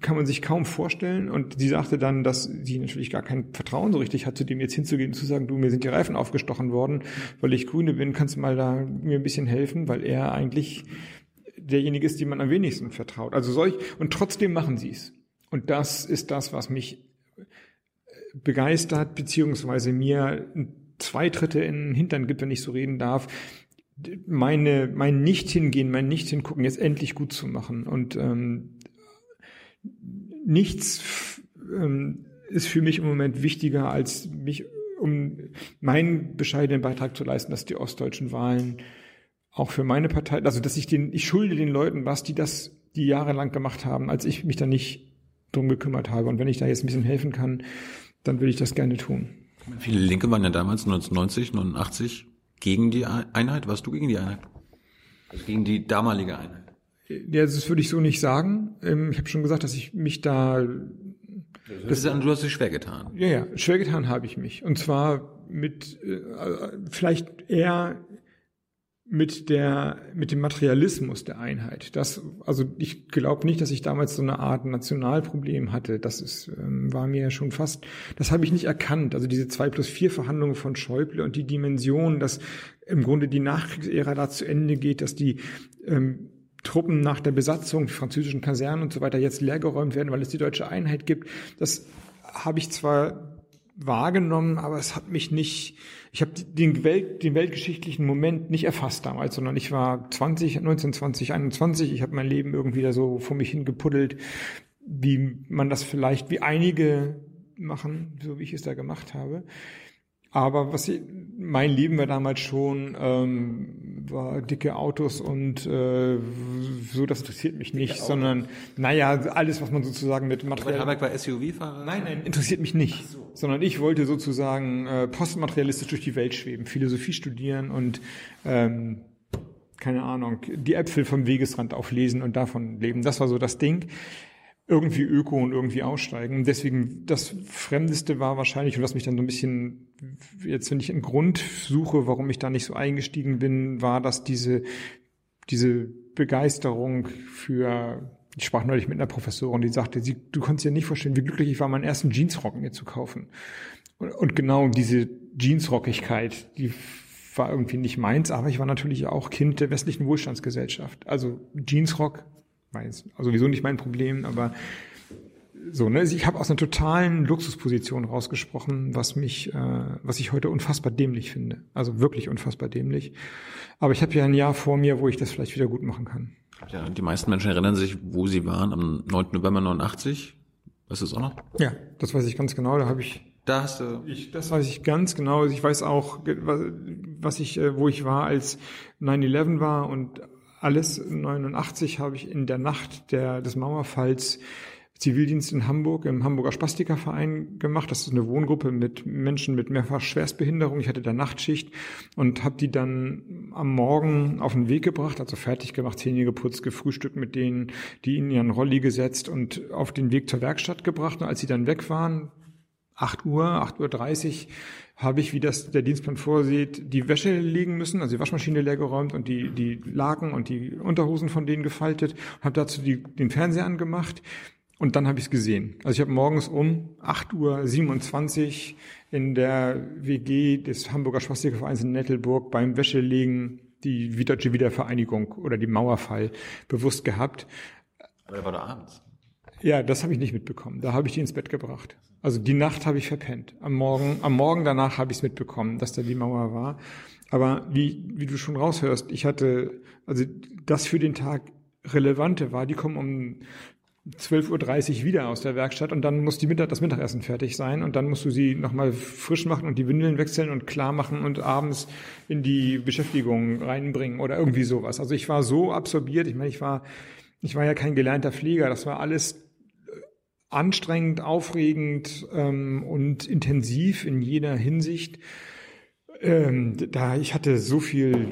kann man sich kaum vorstellen. Und sie sagte dann, dass sie natürlich gar kein Vertrauen so richtig hat, zu dem jetzt hinzugehen und zu sagen, du, mir sind die Reifen aufgestochen worden, weil ich Grüne bin, kannst du mal da mir ein bisschen helfen, weil er eigentlich derjenige ist, dem man am wenigsten vertraut. Also solch, und trotzdem machen sie es. Und das ist das, was mich begeistert, beziehungsweise mir zwei Tritte in den Hintern gibt, wenn ich so reden darf, meine, mein Nicht-Hingehen, mein Nicht-Hingucken jetzt endlich gut zu machen. Und ähm, nichts ähm, ist für mich im Moment wichtiger, als mich um meinen bescheidenen Beitrag zu leisten, dass die ostdeutschen Wahlen auch für meine Partei, also dass ich den, ich schulde den Leuten was, die das, die jahrelang gemacht haben, als ich mich da nicht drum gekümmert habe. Und wenn ich da jetzt ein bisschen helfen kann, dann will ich das gerne tun. Viele Linke waren ja damals 1990, 89 gegen die Einheit. Warst du gegen die Einheit? Also gegen die damalige Einheit? Ja, das würde ich so nicht sagen. Ähm, ich habe schon gesagt, dass ich mich da. Das ist, du hast dich schwer getan. Ja, ja, schwer getan habe ich mich. Und zwar mit äh, vielleicht eher mit der mit dem Materialismus der Einheit. Das also ich glaube nicht, dass ich damals so eine Art Nationalproblem hatte. Das ist ähm, war mir schon fast. Das habe ich nicht erkannt. Also diese zwei plus vier Verhandlungen von Schäuble und die Dimension, dass im Grunde die Nachkriegsära da zu Ende geht, dass die ähm, Truppen nach der Besatzung, die französischen Kasernen und so weiter jetzt leergeräumt werden, weil es die deutsche Einheit gibt. Das habe ich zwar wahrgenommen, aber es hat mich nicht, ich habe den, Welt, den weltgeschichtlichen Moment nicht erfasst damals, sondern ich war 20, 19, 20, 21, ich habe mein Leben irgendwie da so vor mich hingepuddelt, wie man das vielleicht, wie einige machen, so wie ich es da gemacht habe. Aber was ich, mein Leben war damals schon ähm, war dicke Autos und äh, so, das interessiert mich nicht, sondern naja, alles, was man sozusagen mit Material. Habeck war SUV-Fahrer? Nein, nein, interessiert mich nicht. So. Sondern ich wollte sozusagen äh, postmaterialistisch durch die Welt schweben, Philosophie studieren und ähm, keine Ahnung, die Äpfel vom Wegesrand auflesen und davon leben. Das war so das Ding. Irgendwie öko und irgendwie aussteigen. Deswegen das Fremdeste war wahrscheinlich, und was mich dann so ein bisschen, jetzt wenn ich einen Grund suche, warum ich da nicht so eingestiegen bin, war, dass diese, diese Begeisterung für, ich sprach neulich mit einer Professorin, die sagte, sie, du kannst dir nicht vorstellen, wie glücklich ich war, meinen ersten Jeansrock mir zu kaufen. Und, und genau diese Jeansrockigkeit, die war irgendwie nicht meins, aber ich war natürlich auch Kind der westlichen Wohlstandsgesellschaft. Also Jeansrock weiß, also sowieso nicht mein Problem, aber so, ne? Ich habe aus einer totalen Luxusposition rausgesprochen, was mich, äh, was ich heute unfassbar dämlich finde. Also wirklich unfassbar dämlich. Aber ich habe ja ein Jahr vor mir, wo ich das vielleicht wieder gut machen kann. Ja, die meisten Menschen erinnern sich, wo sie waren am 9. November 89. Weißt du das auch noch? Ja, das weiß ich ganz genau. Da habe ich da hast du. Ich, das weiß ich ganz genau. Ich weiß auch, was ich, äh, wo ich war, als 9-11 war und alles 89 habe ich in der Nacht der, des Mauerfalls Zivildienst in Hamburg im Hamburger Spastikerverein gemacht. Das ist eine Wohngruppe mit Menschen mit mehrfach Schwerstbehinderung. Ich hatte da Nachtschicht und habe die dann am Morgen auf den Weg gebracht, also fertig gemacht, Zähne geputzt, gefrühstückt mit denen, die in ihren Rolli gesetzt und auf den Weg zur Werkstatt gebracht. Und als sie dann weg waren, 8 Uhr, 8.30 Uhr, habe ich, wie das der Dienstplan vorsieht, die Wäsche legen müssen, also die Waschmaschine leergeräumt und die, die Laken und die Unterhosen von denen gefaltet, habe dazu die, den Fernseher angemacht und dann habe ich es gesehen. Also ich habe morgens um 8.27 Uhr in der WG des Hamburger Schwastikervereins in Nettelburg beim Wäschelegen die Deutsche Wiedervereinigung oder die Mauerfall bewusst gehabt. Aber er war da abends. Ja, das habe ich nicht mitbekommen. Da habe ich die ins Bett gebracht. Also die Nacht habe ich verpennt. Am Morgen, am Morgen danach habe ich es mitbekommen, dass da die Mauer war. Aber wie, wie du schon raushörst, ich hatte, also das für den Tag Relevante war, die kommen um 12.30 Uhr wieder aus der Werkstatt und dann muss die Mittag, das Mittagessen fertig sein und dann musst du sie nochmal frisch machen und die Windeln wechseln und klar machen und abends in die Beschäftigung reinbringen oder irgendwie sowas. Also ich war so absorbiert, ich meine, ich war, ich war ja kein gelernter Flieger, das war alles anstrengend, aufregend ähm, und intensiv in jeder Hinsicht. Ähm, da ich hatte so viel,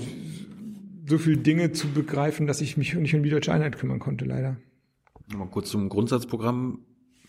so viel Dinge zu begreifen, dass ich mich nicht um die deutsche Einheit kümmern konnte, leider. Mal kurz zum Grundsatzprogramm.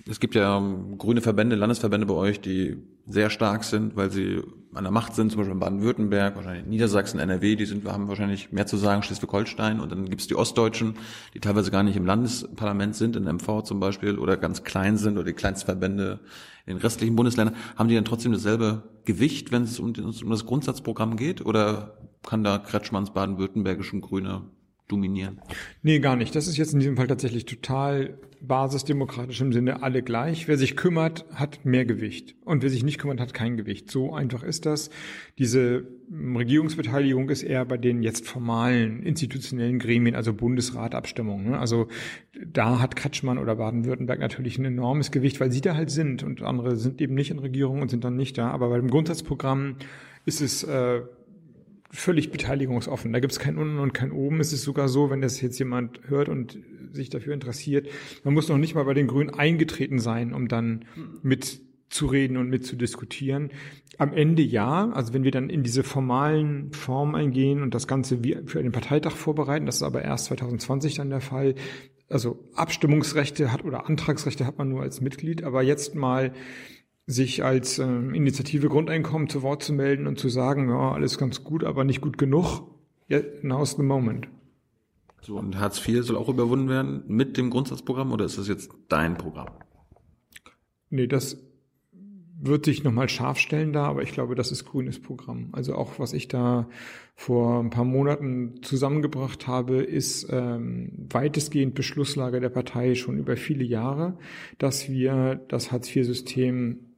Es gibt ja grüne Verbände, Landesverbände bei euch, die sehr stark sind, weil sie an der Macht sind, zum Beispiel in Baden-Württemberg, wahrscheinlich Niedersachsen, NRW, die sind, haben wahrscheinlich mehr zu sagen, Schleswig-Holstein und dann gibt's die Ostdeutschen, die teilweise gar nicht im Landesparlament sind, in MV zum Beispiel, oder ganz klein sind oder die Kleinstverbände in den restlichen Bundesländern. Haben die dann trotzdem dasselbe Gewicht, wenn es um, um das Grundsatzprogramm geht, oder kann da Kretschmanns baden-württembergischen Grüne dominieren? Nee, gar nicht. Das ist jetzt in diesem Fall tatsächlich total basisdemokratisch im Sinne alle gleich. Wer sich kümmert, hat mehr Gewicht. Und wer sich nicht kümmert, hat kein Gewicht. So einfach ist das. Diese Regierungsbeteiligung ist eher bei den jetzt formalen institutionellen Gremien, also Bundesratabstimmungen. Ne? Also da hat Kretschmann oder Baden-Württemberg natürlich ein enormes Gewicht, weil sie da halt sind und andere sind eben nicht in Regierung und sind dann nicht da. Aber bei dem Grundsatzprogramm ist es äh, völlig beteiligungsoffen. Da gibt es kein Unten und kein Oben. Es ist sogar so, wenn das jetzt jemand hört und sich dafür interessiert, man muss noch nicht mal bei den Grünen eingetreten sein, um dann mitzureden und mitzudiskutieren. Am Ende ja, also wenn wir dann in diese formalen Formen eingehen und das Ganze für den Parteitag vorbereiten, das ist aber erst 2020 dann der Fall. Also Abstimmungsrechte hat oder Antragsrechte hat man nur als Mitglied, aber jetzt mal sich als äh, Initiative Grundeinkommen zu Wort zu melden und zu sagen, ja, alles ganz gut, aber nicht gut genug. Ja, now's the moment. So, und Hartz IV soll auch überwunden werden mit dem Grundsatzprogramm oder ist das jetzt dein Programm? Nee, das wird sich nochmal scharf stellen da, aber ich glaube, das ist grünes Programm. Also auch was ich da vor ein paar Monaten zusammengebracht habe, ist ähm, weitestgehend Beschlusslage der Partei schon über viele Jahre, dass wir das Hartz-IV-System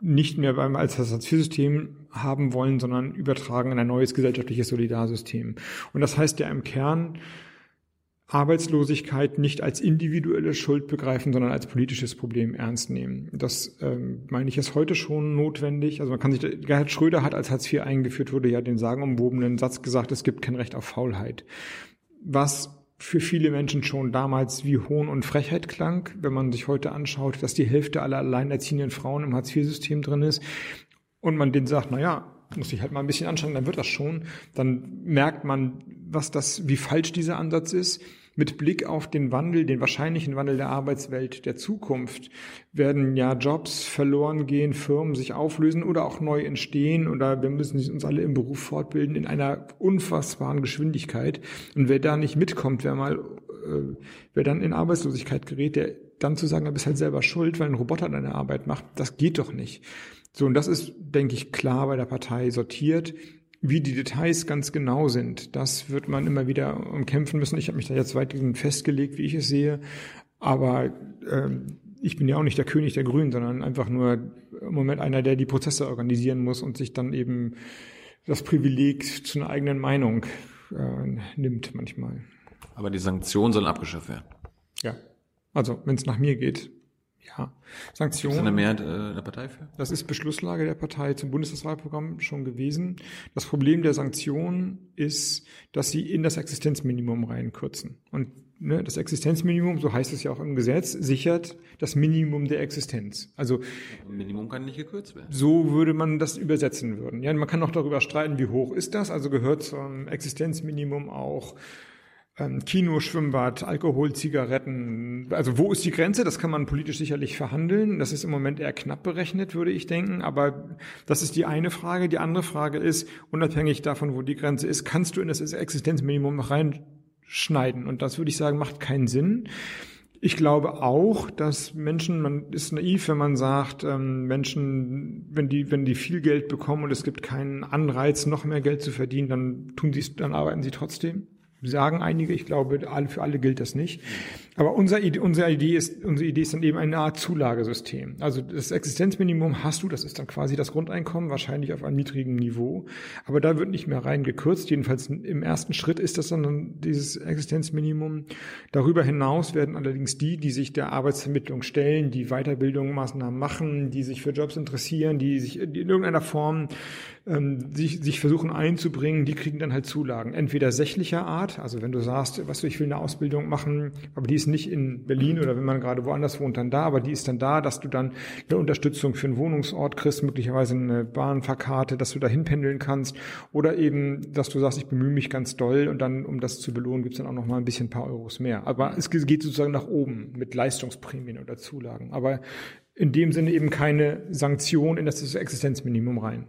nicht mehr beim als Hartz-IV-System haben wollen, sondern übertragen in ein neues gesellschaftliches Solidarsystem. Und das heißt ja im Kern, Arbeitslosigkeit nicht als individuelle Schuld begreifen, sondern als politisches Problem ernst nehmen. Das ähm, meine ich ist heute schon notwendig. Also man kann sich, Gerhard Schröder hat, als Hartz IV eingeführt wurde, ja den sagenumwobenen Satz gesagt, es gibt kein Recht auf Faulheit. Was für viele Menschen schon damals wie Hohn und Frechheit klang, wenn man sich heute anschaut, dass die Hälfte aller alleinerziehenden Frauen im Hartz-IV-System drin ist und man denen sagt, na ja, muss ich halt mal ein bisschen anstrengen, dann wird das schon, dann merkt man, was das, wie falsch dieser Ansatz ist. Mit Blick auf den Wandel, den wahrscheinlichen Wandel der Arbeitswelt der Zukunft, werden ja Jobs verloren gehen, Firmen sich auflösen oder auch neu entstehen oder wir müssen uns alle im Beruf fortbilden in einer unfassbaren Geschwindigkeit. Und wer da nicht mitkommt, wer mal, äh, wer dann in Arbeitslosigkeit gerät, der dann zu sagen, er bist halt selber schuld, weil ein Roboter deine Arbeit macht, das geht doch nicht. So, und das ist, denke ich, klar bei der Partei sortiert. Wie die Details ganz genau sind, das wird man immer wieder umkämpfen müssen. Ich habe mich da jetzt weitgehend festgelegt, wie ich es sehe. Aber ähm, ich bin ja auch nicht der König der Grünen, sondern einfach nur im Moment einer, der die Prozesse organisieren muss und sich dann eben das Privileg zu einer eigenen Meinung äh, nimmt manchmal. Aber die Sanktionen sollen abgeschafft werden. Ja. Also, wenn es nach mir geht, ja. Sanktionen. Ist eine Mehrheit äh, der Partei für? Das ist Beschlusslage der Partei zum Bundestagswahlprogramm schon gewesen. Das Problem der Sanktionen ist, dass sie in das Existenzminimum reinkürzen. Und ne, das Existenzminimum, so heißt es ja auch im Gesetz, sichert das Minimum der Existenz. Also Minimum kann nicht gekürzt werden. so würde man das übersetzen würden. Ja, man kann auch darüber streiten, wie hoch ist das. Also gehört zum Existenzminimum auch Kino, Schwimmbad, Alkohol, Zigaretten. Also wo ist die Grenze? Das kann man politisch sicherlich verhandeln. Das ist im Moment eher knapp berechnet, würde ich denken. Aber das ist die eine Frage. Die andere Frage ist, unabhängig davon, wo die Grenze ist, kannst du in das Existenzminimum noch reinschneiden? Und das würde ich sagen, macht keinen Sinn. Ich glaube auch, dass Menschen, man ist naiv, wenn man sagt, ähm, Menschen, wenn die, wenn die viel Geld bekommen und es gibt keinen Anreiz, noch mehr Geld zu verdienen, dann tun sie dann arbeiten sie trotzdem sagen einige, ich glaube, für alle gilt das nicht. Aber unser, unsere, Idee ist, unsere Idee ist dann eben eine Art Zulagesystem. Also das Existenzminimum hast du, das ist dann quasi das Grundeinkommen, wahrscheinlich auf einem niedrigen Niveau. Aber da wird nicht mehr rein gekürzt. Jedenfalls im ersten Schritt ist das dann dieses Existenzminimum. Darüber hinaus werden allerdings die, die sich der Arbeitsvermittlung stellen, die Weiterbildung, Maßnahmen machen, die sich für Jobs interessieren, die sich in irgendeiner Form ähm, sich, sich versuchen einzubringen, die kriegen dann halt Zulagen. Entweder sächlicher Art, also wenn du sagst, was du, ich will eine Ausbildung machen, aber die ist nicht in Berlin oder wenn man gerade woanders wohnt, dann da, aber die ist dann da, dass du dann eine Unterstützung für einen Wohnungsort kriegst, möglicherweise eine Bahnfahrkarte, dass du da hinpendeln kannst oder eben, dass du sagst, ich bemühe mich ganz doll und dann, um das zu belohnen, gibt's dann auch noch mal ein bisschen ein paar Euros mehr. Aber es geht sozusagen nach oben mit Leistungsprämien oder Zulagen. Aber in dem Sinne eben keine Sanktion in das Existenzminimum rein.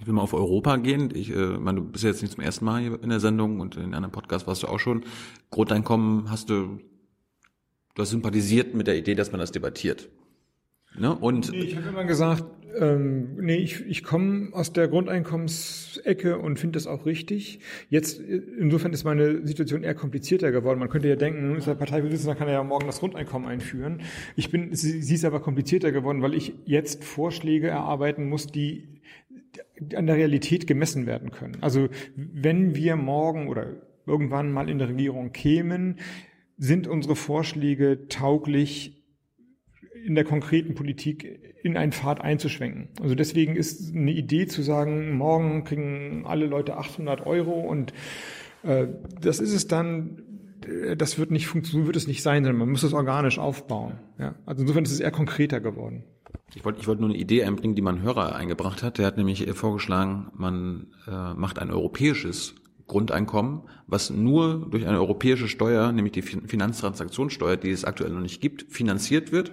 Ich will mal auf Europa gehen. Ich äh, meine, du bist jetzt nicht zum ersten Mal hier in der Sendung und in einem Podcast warst du auch schon. Grundeinkommen hast du, du hast sympathisiert mit der Idee, dass man das debattiert. Ne? Und nee, ich habe immer gesagt, ähm, nee, ich, ich komme aus der Grundeinkommensecke und finde das auch richtig. Jetzt, insofern ist meine Situation eher komplizierter geworden. Man könnte ja denken, nun ist der Parteivorsitzende, kann er ja morgen das Grundeinkommen einführen. Ich bin, sie, sie ist aber komplizierter geworden, weil ich jetzt Vorschläge erarbeiten muss, die an der Realität gemessen werden können. Also wenn wir morgen oder irgendwann mal in der Regierung kämen, sind unsere Vorschläge tauglich in der konkreten Politik in einen Pfad einzuschwenken. Also deswegen ist eine Idee zu sagen, morgen kriegen alle Leute 800 Euro und äh, das ist es dann, das wird nicht funktionieren, wird es nicht sein, sondern man muss es organisch aufbauen. Ja? Also insofern ist es eher konkreter geworden. Ich wollte ich wollte nur eine Idee einbringen, die mein Hörer eingebracht hat. Der hat nämlich vorgeschlagen, man äh, macht ein europäisches Grundeinkommen, was nur durch eine europäische Steuer, nämlich die Finanztransaktionssteuer, die es aktuell noch nicht gibt, finanziert wird,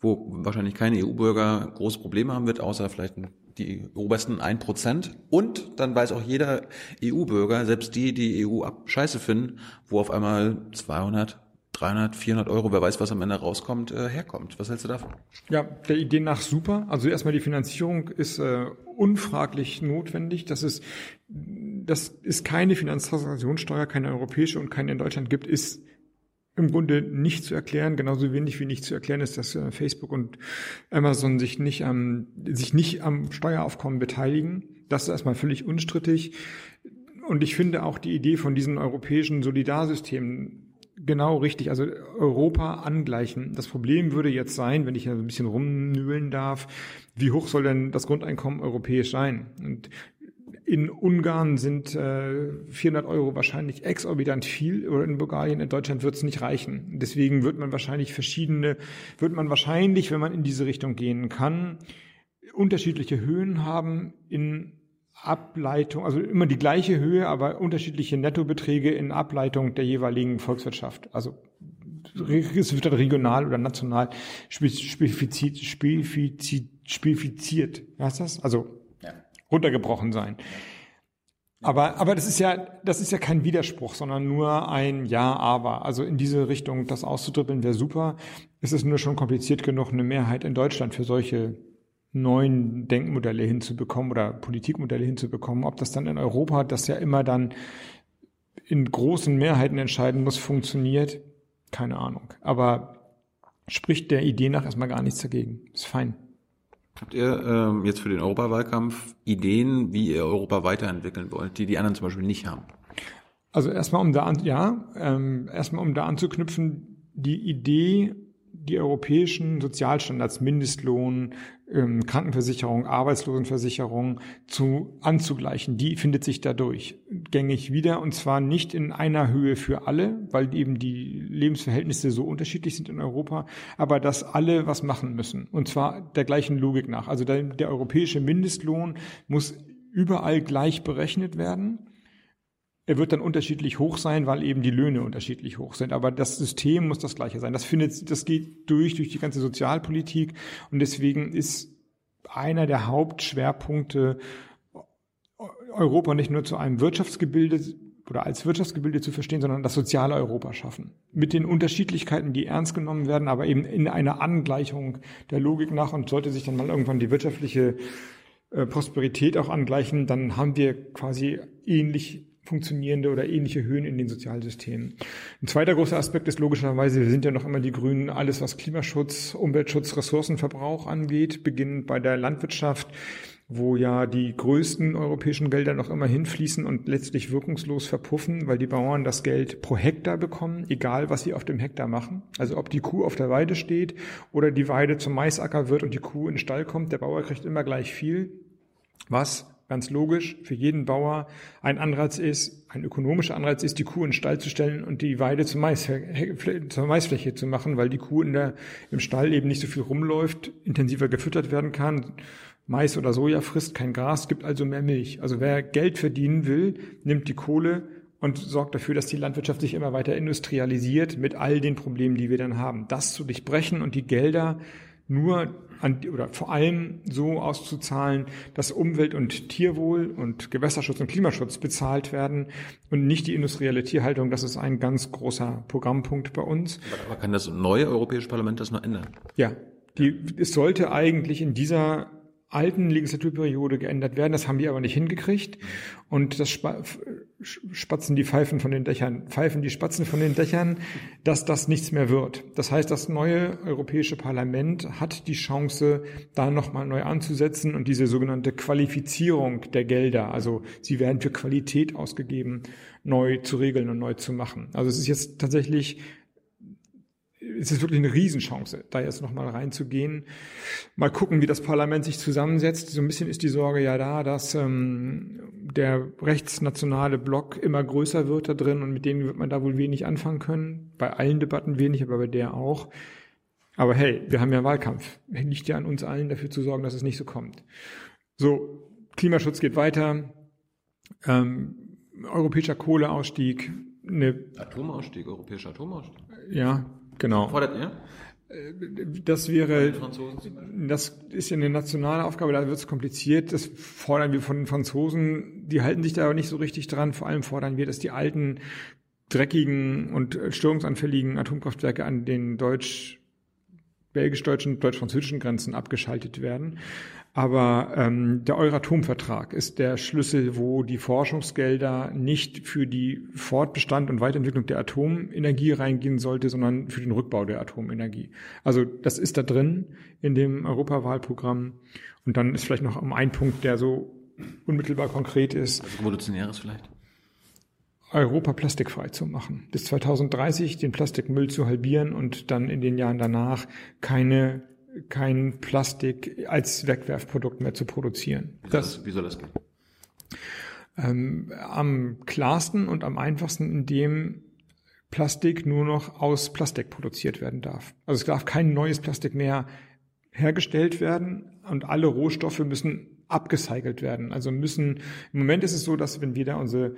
wo wahrscheinlich keine EU-Bürger große Probleme haben wird, außer vielleicht die obersten ein Prozent. Und dann weiß auch jeder EU-Bürger, selbst die, die EU ab scheiße finden, wo auf einmal 200, 300, 400 Euro, wer weiß, was am Ende rauskommt, äh, herkommt. Was hältst du davon? Ja, der Idee nach super. Also erstmal die Finanzierung ist äh, unfraglich notwendig. Das ist, dass es keine Finanztransaktionssteuer, keine europäische und keine in Deutschland gibt, ist im Grunde nicht zu erklären, genauso wenig wie nicht zu erklären ist, dass äh, Facebook und Amazon sich nicht am, sich nicht am Steueraufkommen beteiligen. Das ist erstmal völlig unstrittig. Und ich finde auch die Idee von diesen europäischen Solidarsystemen Genau, richtig. Also Europa angleichen. Das Problem würde jetzt sein, wenn ich ein bisschen rumnühlen darf, wie hoch soll denn das Grundeinkommen europäisch sein? Und in Ungarn sind äh, 400 Euro wahrscheinlich exorbitant viel oder in Bulgarien, in Deutschland wird es nicht reichen. Deswegen wird man wahrscheinlich verschiedene, wird man wahrscheinlich, wenn man in diese Richtung gehen kann, unterschiedliche Höhen haben in Ableitung, also immer die gleiche Höhe, aber unterschiedliche Nettobeträge in Ableitung der jeweiligen Volkswirtschaft. Also es wird dann regional oder national spezifiziert, spezifiziert, spezifiziert. Ist das? Also ja. runtergebrochen sein. Aber, aber das ist ja, das ist ja kein Widerspruch, sondern nur ein Ja, aber. Also in diese Richtung das auszudribbeln wäre super. Es ist nur schon kompliziert genug, eine Mehrheit in Deutschland für solche neuen Denkmodelle hinzubekommen oder Politikmodelle hinzubekommen. Ob das dann in Europa, das ja immer dann in großen Mehrheiten entscheiden muss, funktioniert, keine Ahnung. Aber spricht der Idee nach erstmal gar nichts dagegen. Ist fein. Habt ihr ähm, jetzt für den Europawahlkampf Ideen, wie ihr Europa weiterentwickeln wollt, die die anderen zum Beispiel nicht haben? Also erstmal um da an, ja, ähm, erstmal um da anzuknüpfen, die Idee die europäischen Sozialstandards, Mindestlohn, ähm, Krankenversicherung, Arbeitslosenversicherung zu anzugleichen. Die findet sich dadurch gängig wieder und zwar nicht in einer Höhe für alle, weil eben die Lebensverhältnisse so unterschiedlich sind in Europa, aber dass alle was machen müssen und zwar der gleichen Logik nach. Also der, der europäische Mindestlohn muss überall gleich berechnet werden er wird dann unterschiedlich hoch sein, weil eben die Löhne unterschiedlich hoch sind. Aber das System muss das gleiche sein. Das findet, das geht durch, durch die ganze Sozialpolitik. Und deswegen ist einer der Hauptschwerpunkte, Europa nicht nur zu einem Wirtschaftsgebilde oder als Wirtschaftsgebilde zu verstehen, sondern das soziale Europa schaffen. Mit den Unterschiedlichkeiten, die ernst genommen werden, aber eben in einer Angleichung der Logik nach und sollte sich dann mal irgendwann die wirtschaftliche äh, Prosperität auch angleichen, dann haben wir quasi ähnlich funktionierende oder ähnliche Höhen in den Sozialsystemen. Ein zweiter großer Aspekt ist logischerweise, wir sind ja noch immer die Grünen, alles was Klimaschutz, Umweltschutz, Ressourcenverbrauch angeht, beginnend bei der Landwirtschaft, wo ja die größten europäischen Gelder noch immer hinfließen und letztlich wirkungslos verpuffen, weil die Bauern das Geld pro Hektar bekommen, egal was sie auf dem Hektar machen. Also ob die Kuh auf der Weide steht oder die Weide zum Maisacker wird und die Kuh in den Stall kommt, der Bauer kriegt immer gleich viel. Was ganz logisch für jeden Bauer ein Anreiz ist, ein ökonomischer Anreiz ist, die Kuh in den Stall zu stellen und die Weide zur, Mais, zur Maisfläche zu machen, weil die Kuh in der, im Stall eben nicht so viel rumläuft, intensiver gefüttert werden kann. Mais oder Soja frisst kein Gras, gibt also mehr Milch. Also wer Geld verdienen will, nimmt die Kohle und sorgt dafür, dass die Landwirtschaft sich immer weiter industrialisiert mit all den Problemen, die wir dann haben. Das zu durchbrechen und die Gelder nur an, oder vor allem so auszuzahlen, dass Umwelt- und Tierwohl und Gewässerschutz und Klimaschutz bezahlt werden und nicht die industrielle Tierhaltung. Das ist ein ganz großer Programmpunkt bei uns. Aber kann das neue Europäische Parlament das noch ändern? Ja, die, es sollte eigentlich in dieser alten Legislaturperiode geändert werden. Das haben die aber nicht hingekriegt. Und das spatzen die Pfeifen von den Dächern, pfeifen die Spatzen von den Dächern, dass das nichts mehr wird. Das heißt, das neue Europäische Parlament hat die Chance, da nochmal neu anzusetzen und diese sogenannte Qualifizierung der Gelder, also sie werden für Qualität ausgegeben, neu zu regeln und neu zu machen. Also es ist jetzt tatsächlich es ist wirklich eine Riesenchance, da jetzt nochmal reinzugehen. Mal gucken, wie das Parlament sich zusammensetzt. So ein bisschen ist die Sorge ja da, dass ähm, der rechtsnationale Block immer größer wird da drin und mit denen wird man da wohl wenig anfangen können. Bei allen Debatten wenig, aber bei der auch. Aber hey, wir haben ja Wahlkampf. Liegt ja an uns allen, dafür zu sorgen, dass es nicht so kommt. So, Klimaschutz geht weiter. Ähm, europäischer Kohleausstieg. Eine Atomausstieg, europäischer Atomausstieg. Ja, Genau. Fordert ihr? Das wäre, das ist ja eine nationale Aufgabe, da wird es kompliziert. Das fordern wir von den Franzosen. Die halten sich da aber nicht so richtig dran. Vor allem fordern wir, dass die alten, dreckigen und störungsanfälligen Atomkraftwerke an den deutsch belgisch-deutschen, deutsch-französischen Grenzen abgeschaltet werden. Aber ähm, der Euratom-Vertrag ist der Schlüssel, wo die Forschungsgelder nicht für die Fortbestand und Weiterentwicklung der Atomenergie reingehen sollte, sondern für den Rückbau der Atomenergie. Also das ist da drin in dem Europawahlprogramm. Und dann ist vielleicht noch ein Punkt, der so unmittelbar konkret ist. Also revolutionäres vielleicht? Europa plastikfrei zu machen. Bis 2030 den Plastikmüll zu halbieren und dann in den Jahren danach keine kein Plastik als Wegwerfprodukt mehr zu produzieren. Wie, das, wie soll das gehen? Ähm, am klarsten und am einfachsten, indem Plastik nur noch aus Plastik produziert werden darf. Also es darf kein neues Plastik mehr hergestellt werden und alle Rohstoffe müssen abgecycelt werden. Also müssen, im Moment ist es so, dass wenn wir da unsere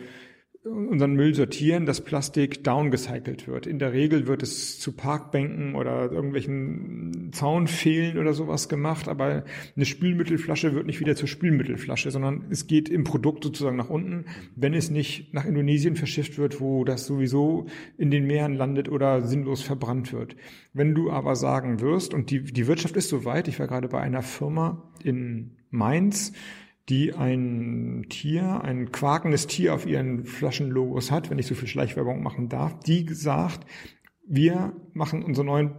unseren Müll sortieren, dass Plastik downgecycelt wird. In der Regel wird es zu Parkbänken oder irgendwelchen Zaunfehlen oder sowas gemacht, aber eine Spülmittelflasche wird nicht wieder zur Spülmittelflasche, sondern es geht im Produkt sozusagen nach unten, wenn es nicht nach Indonesien verschifft wird, wo das sowieso in den Meeren landet oder sinnlos verbrannt wird. Wenn du aber sagen wirst, und die, die Wirtschaft ist soweit, ich war gerade bei einer Firma in Mainz, die ein Tier, ein quakendes Tier auf ihren Flaschenlogos hat, wenn ich so viel Schleichwerbung machen darf, die sagt, wir machen unsere neuen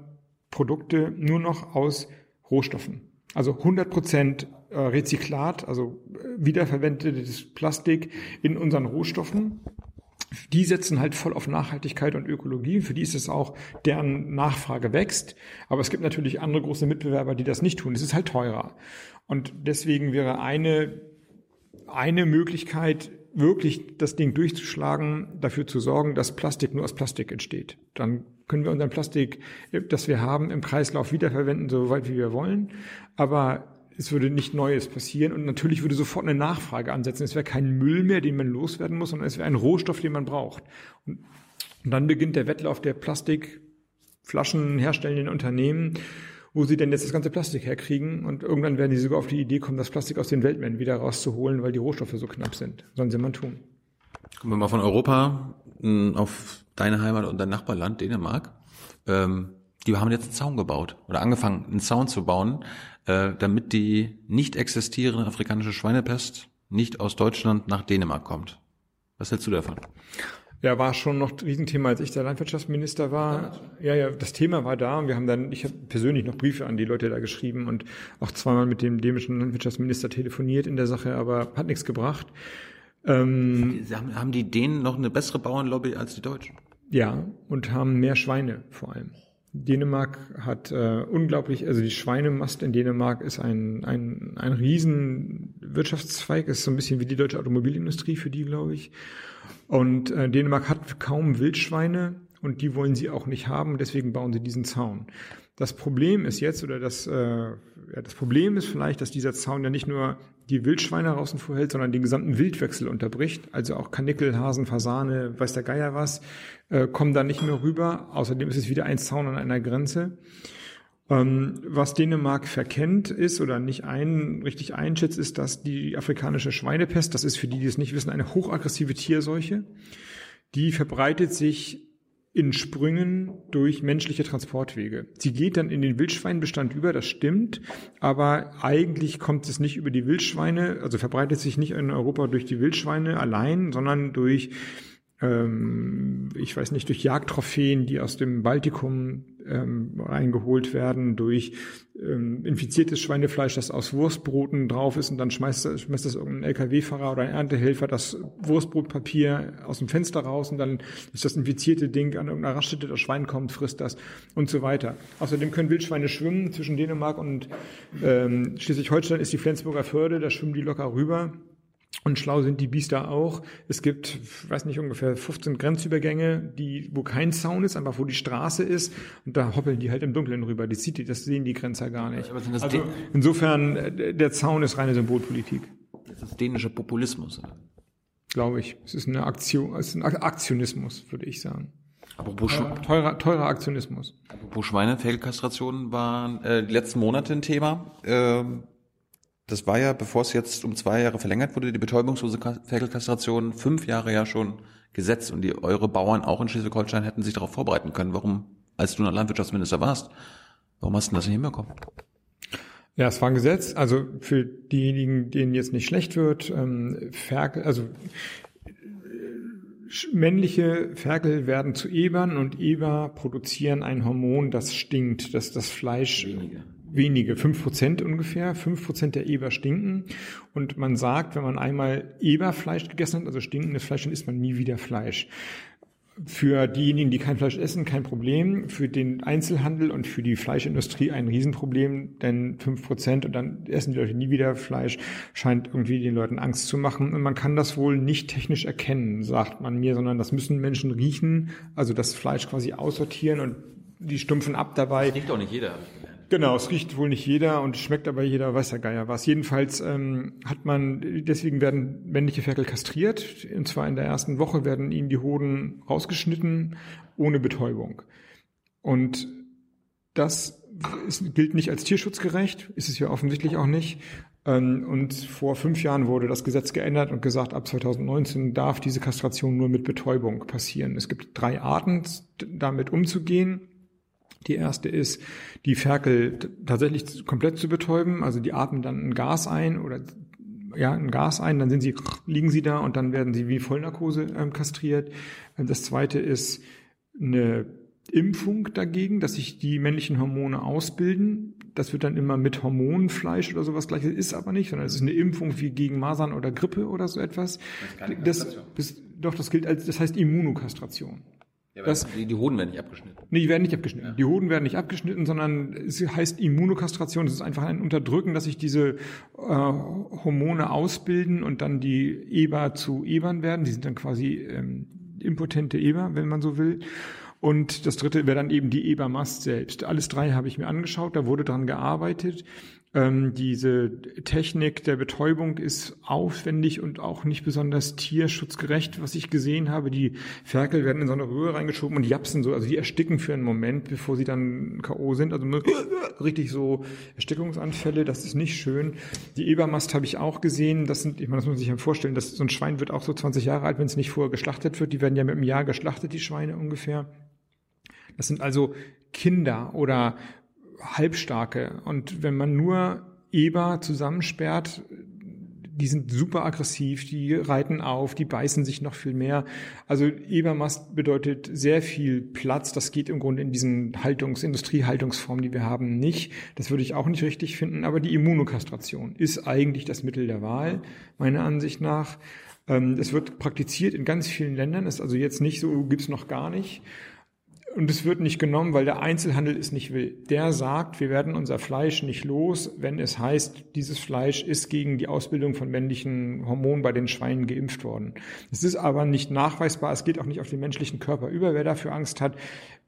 Produkte nur noch aus Rohstoffen. Also 100 Prozent äh, Rezyklat, also äh, wiederverwendetes Plastik in unseren Rohstoffen. Die setzen halt voll auf Nachhaltigkeit und Ökologie. Für die ist es auch, deren Nachfrage wächst. Aber es gibt natürlich andere große Mitbewerber, die das nicht tun. Es ist halt teurer. Und deswegen wäre eine, eine Möglichkeit, wirklich das Ding durchzuschlagen, dafür zu sorgen, dass Plastik nur aus Plastik entsteht. Dann können wir unseren Plastik, das wir haben, im Kreislauf wiederverwenden, so weit wie wir wollen. Aber es würde nicht Neues passieren und natürlich würde sofort eine Nachfrage ansetzen. Es wäre kein Müll mehr, den man loswerden muss, sondern es wäre ein Rohstoff, den man braucht. Und, dann beginnt der Wettlauf der Plastikflaschen herstellenden Unternehmen wo sie denn jetzt das ganze Plastik herkriegen. Und irgendwann werden die sogar auf die Idee kommen, das Plastik aus den Weltmeeren wieder rauszuholen, weil die Rohstoffe so knapp sind. Sollen sie mal tun. Kommen wir mal von Europa hm, auf deine Heimat und dein Nachbarland Dänemark. Ähm, die haben jetzt einen Zaun gebaut oder angefangen, einen Zaun zu bauen, äh, damit die nicht existierende afrikanische Schweinepest nicht aus Deutschland nach Dänemark kommt. Was hältst du davon? Ja, war schon noch ein Riesenthema, als ich der Landwirtschaftsminister war. Ja, ja, das Thema war da und wir haben dann, ich habe persönlich noch Briefe an die Leute da geschrieben und auch zweimal mit dem dänischen Landwirtschaftsminister telefoniert in der Sache, aber hat nichts gebracht. Ähm, haben die Dänen noch eine bessere Bauernlobby als die Deutschen? Ja, und haben mehr Schweine vor allem. Dänemark hat äh, unglaublich, also die Schweinemast in Dänemark ist ein, ein, ein riesen Wirtschaftszweig, ist so ein bisschen wie die deutsche Automobilindustrie für die, glaube ich. Und äh, Dänemark hat kaum Wildschweine und die wollen sie auch nicht haben, deswegen bauen sie diesen Zaun. Das Problem ist jetzt, oder das, äh, ja, das Problem ist vielleicht, dass dieser Zaun ja nicht nur die Wildschweine draußen vorhält, sondern den gesamten Wildwechsel unterbricht. Also auch Kanickel, Hasen, Fasane, weiß der Geier was, äh, kommen da nicht mehr rüber. Außerdem ist es wieder ein Zaun an einer Grenze. Ähm, was Dänemark verkennt ist oder nicht ein, richtig einschätzt, ist, dass die afrikanische Schweinepest, das ist für die, die es nicht wissen, eine hochaggressive Tierseuche, die verbreitet sich in Sprüngen durch menschliche Transportwege. Sie geht dann in den Wildschweinbestand über, das stimmt, aber eigentlich kommt es nicht über die Wildschweine, also verbreitet sich nicht in Europa durch die Wildschweine allein, sondern durch ähm, ich weiß nicht, durch Jagdtrophäen, die aus dem Baltikum ähm, reingeholt werden, durch ähm, infiziertes Schweinefleisch, das aus Wurstbroten drauf ist und dann schmeißt, schmeißt das irgendein LKW-Fahrer oder ein Erntehelfer das Wurstbrotpapier aus dem Fenster raus und dann ist das infizierte Ding an irgendeiner Raststätte, das Schwein kommt, frisst das und so weiter. Außerdem können Wildschweine schwimmen zwischen Dänemark und ähm, Schleswig-Holstein ist die Flensburger Förde, da schwimmen die locker rüber. Und schlau sind die Biester auch. Es gibt, weiß nicht, ungefähr 15 Grenzübergänge, die, wo kein Zaun ist, einfach wo die Straße ist. Und da hoppeln die halt im Dunkeln rüber. Die sieht die, das sehen die Grenzer gar nicht. Also insofern, äh, der Zaun ist reine Symbolpolitik. Das ist dänischer Populismus. Glaube ich. Es ist eine Aktion, es ist ein Aktionismus, würde ich sagen. Apropos teurer, teurer, teurer Aktionismus. Apropos Schweinefellkastrationen waren äh, die letzten Monate ein Thema. Ähm das war ja, bevor es jetzt um zwei Jahre verlängert wurde, die betäubungslose Ferkelkastration fünf Jahre ja schon gesetzt und die eure Bauern auch in Schleswig-Holstein hätten sich darauf vorbereiten können. Warum, als du noch Landwirtschaftsminister warst, warum hast du das nicht hinbekommen? Ja, es war ein Gesetz. Also für diejenigen, denen jetzt nicht schlecht wird, ähm, Ferkel, also äh, männliche Ferkel werden zu Ebern und Eber produzieren ein Hormon, das stinkt, dass das Fleisch Wenige wenige, fünf Prozent ungefähr. Fünf Prozent der Eber stinken. Und man sagt, wenn man einmal Eberfleisch gegessen hat, also stinkendes Fleisch, dann isst man nie wieder Fleisch. Für diejenigen, die kein Fleisch essen, kein Problem. Für den Einzelhandel und für die Fleischindustrie ein Riesenproblem, denn fünf Prozent und dann essen die Leute nie wieder Fleisch, scheint irgendwie den Leuten Angst zu machen. Und man kann das wohl nicht technisch erkennen, sagt man mir, sondern das müssen Menschen riechen, also das Fleisch quasi aussortieren und die stumpfen ab dabei. Das riecht doch nicht jeder, habe ich gelernt. Genau, es riecht wohl nicht jeder und schmeckt aber jeder weiß der Geier was. Jedenfalls ähm, hat man, deswegen werden männliche Ferkel kastriert. Und zwar in der ersten Woche werden ihnen die Hoden rausgeschnitten, ohne Betäubung. Und das ist, gilt nicht als tierschutzgerecht, ist es ja offensichtlich auch nicht. Ähm, und vor fünf Jahren wurde das Gesetz geändert und gesagt, ab 2019 darf diese Kastration nur mit Betäubung passieren. Es gibt drei Arten, damit umzugehen. Die erste ist, die Ferkel tatsächlich komplett zu betäuben. Also die atmen dann ein Gas ein oder ja, ein Gas ein, dann sind sie, liegen sie da und dann werden sie wie Vollnarkose ähm, kastriert. Das zweite ist eine Impfung dagegen, dass sich die männlichen Hormone ausbilden. Das wird dann immer mit Hormonfleisch oder sowas gleiches, ist aber nicht, sondern es ist eine Impfung wie gegen Masern oder Grippe oder so etwas. Das, das, doch, das gilt als, das heißt Immunokastration. Ja, das, die, die Hoden werden nicht abgeschnitten. Nee, die werden nicht abgeschnitten. Ja. Die Hoden werden nicht abgeschnitten, sondern es heißt Immunokastration. Es ist einfach ein Unterdrücken, dass sich diese äh, Hormone ausbilden und dann die Eber zu Ebern werden. Die sind dann quasi ähm, impotente Eber, wenn man so will. Und das dritte wäre dann eben die Ebermast selbst. Alles drei habe ich mir angeschaut, da wurde dran gearbeitet. Ähm, diese Technik der Betäubung ist aufwendig und auch nicht besonders tierschutzgerecht, was ich gesehen habe. Die Ferkel werden in so eine Röhre reingeschoben und japsen so, also die ersticken für einen Moment, bevor sie dann K.O. sind. Also richtig so Erstickungsanfälle, das ist nicht schön. Die Ebermast habe ich auch gesehen. Das sind, ich meine, das muss man sich ja vorstellen, dass so ein Schwein wird auch so 20 Jahre alt, wenn es nicht vorher geschlachtet wird. Die werden ja mit einem Jahr geschlachtet, die Schweine ungefähr. Das sind also Kinder oder Halbstarke. Und wenn man nur Eber zusammensperrt, die sind super aggressiv, die reiten auf, die beißen sich noch viel mehr. Also Ebermast bedeutet sehr viel Platz. Das geht im Grunde in diesen Haltungs-, Industriehaltungsformen, die wir haben, nicht. Das würde ich auch nicht richtig finden. Aber die Immunokastration ist eigentlich das Mittel der Wahl, meiner Ansicht nach. Ähm, es wird praktiziert in ganz vielen Ländern, ist also jetzt nicht so, gibt's noch gar nicht. Und es wird nicht genommen, weil der Einzelhandel es nicht will. Der sagt, wir werden unser Fleisch nicht los, wenn es heißt, dieses Fleisch ist gegen die Ausbildung von männlichen Hormonen bei den Schweinen geimpft worden. Es ist aber nicht nachweisbar, es geht auch nicht auf den menschlichen Körper über. Wer dafür Angst hat,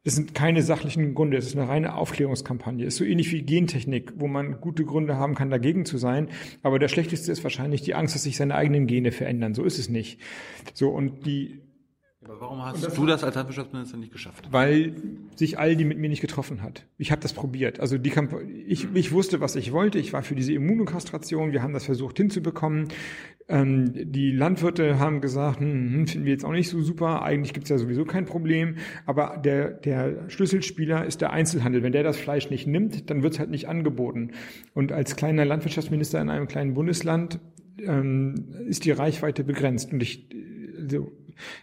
es sind keine sachlichen Gründe, es ist eine reine Aufklärungskampagne. Es ist so ähnlich wie Gentechnik, wo man gute Gründe haben kann, dagegen zu sein. Aber der schlechteste ist wahrscheinlich die Angst, dass sich seine eigenen Gene verändern. So ist es nicht. So, und die aber warum hast das du das als Landwirtschaftsminister nicht geschafft? Weil sich Aldi mit mir nicht getroffen hat. Ich habe das probiert. Also die Kamp ich, ich wusste, was ich wollte. Ich war für diese Immunokastration. Wir haben das versucht hinzubekommen. Ähm, die Landwirte haben gesagt, hm, hm, finden wir jetzt auch nicht so super. Eigentlich gibt's ja sowieso kein Problem. Aber der, der Schlüsselspieler ist der Einzelhandel. Wenn der das Fleisch nicht nimmt, dann wird's halt nicht angeboten. Und als kleiner Landwirtschaftsminister in einem kleinen Bundesland ähm, ist die Reichweite begrenzt. Und ich so,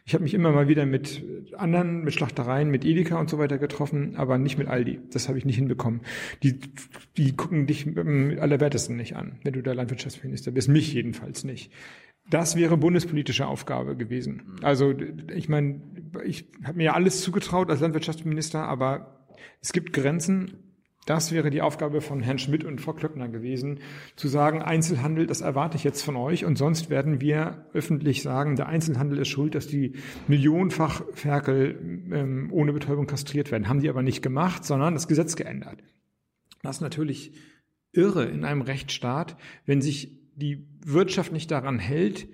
ich habe mich immer mal wieder mit anderen, mit Schlachtereien, mit Edeka und so weiter getroffen, aber nicht mit Aldi. Das habe ich nicht hinbekommen. Die, die gucken dich mit allerwertesten nicht an, wenn du der Landwirtschaftsminister bist. Mich jedenfalls nicht. Das wäre bundespolitische Aufgabe gewesen. Also ich meine, ich habe mir ja alles zugetraut als Landwirtschaftsminister, aber es gibt Grenzen das wäre die Aufgabe von Herrn Schmidt und Frau Klöckner gewesen, zu sagen, Einzelhandel, das erwarte ich jetzt von euch und sonst werden wir öffentlich sagen, der Einzelhandel ist schuld, dass die millionenfach Ferkel ähm, ohne Betäubung kastriert werden. Haben die aber nicht gemacht, sondern das Gesetz geändert. Das ist natürlich irre in einem Rechtsstaat, wenn sich die Wirtschaft nicht daran hält,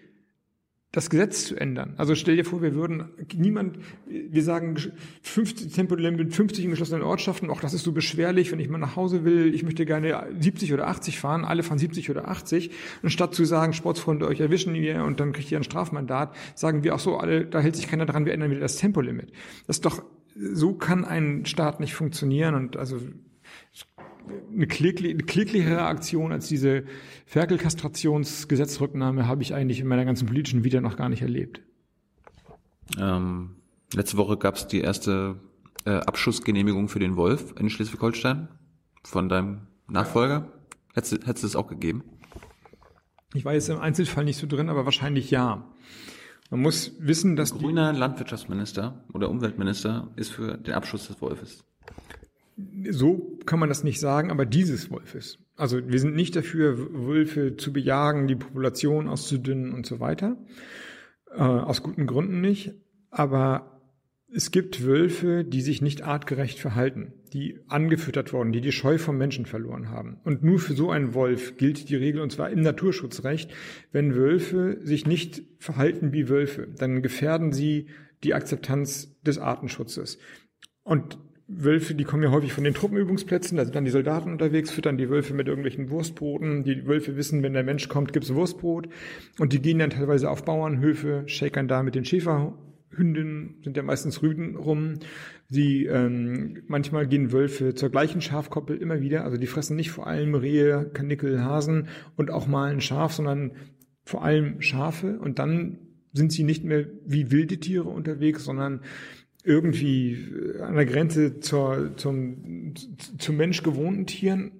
das Gesetz zu ändern. Also stell dir vor, wir würden niemand, wir sagen 50 Tempolimit 50 in geschlossenen Ortschaften, auch das ist so beschwerlich, wenn ich mal nach Hause will, ich möchte gerne 70 oder 80 fahren, alle fahren 70 oder 80, anstatt zu sagen, Sportsfreunde, euch erwischen wir und dann kriegt ihr ein Strafmandat, sagen wir auch so, alle, da hält sich keiner dran, wir ändern wieder das Tempolimit. Das ist doch, so kann ein Staat nicht funktionieren und also eine kläglichere Aktion als diese Ferkelkastrationsgesetzrücknahme habe ich eigentlich in meiner ganzen politischen Vita noch gar nicht erlebt. Ähm, letzte Woche gab es die erste äh, Abschussgenehmigung für den Wolf in Schleswig-Holstein von deinem Nachfolger. Hättest, hättest du es auch gegeben? Ich war jetzt im Einzelfall nicht so drin, aber wahrscheinlich ja. Man muss wissen, dass grüner Landwirtschaftsminister oder Umweltminister ist für den Abschuss des Wolfes so kann man das nicht sagen, aber dieses Wolfes. Also wir sind nicht dafür, Wölfe zu bejagen, die Population auszudünnen und so weiter. Äh, aus guten Gründen nicht. Aber es gibt Wölfe, die sich nicht artgerecht verhalten, die angefüttert wurden, die die Scheu vom Menschen verloren haben. Und nur für so einen Wolf gilt die Regel, und zwar im Naturschutzrecht, wenn Wölfe sich nicht verhalten wie Wölfe, dann gefährden sie die Akzeptanz des Artenschutzes. Und Wölfe, die kommen ja häufig von den Truppenübungsplätzen, da sind dann die Soldaten unterwegs, füttern die Wölfe mit irgendwelchen Wurstbroten. Die Wölfe wissen, wenn der Mensch kommt, gibt's Wurstbrot. Und die gehen dann teilweise auf Bauernhöfe, shakern da mit den Schäferhünden, sind ja meistens Rüden rum. Sie, ähm, manchmal gehen Wölfe zur gleichen Schafkoppel immer wieder. Also die fressen nicht vor allem Rehe, Kanickel, Hasen und auch mal ein Schaf, sondern vor allem Schafe. Und dann sind sie nicht mehr wie wilde Tiere unterwegs, sondern irgendwie an der Grenze zur, zum, zum Mensch gewohnten Tieren.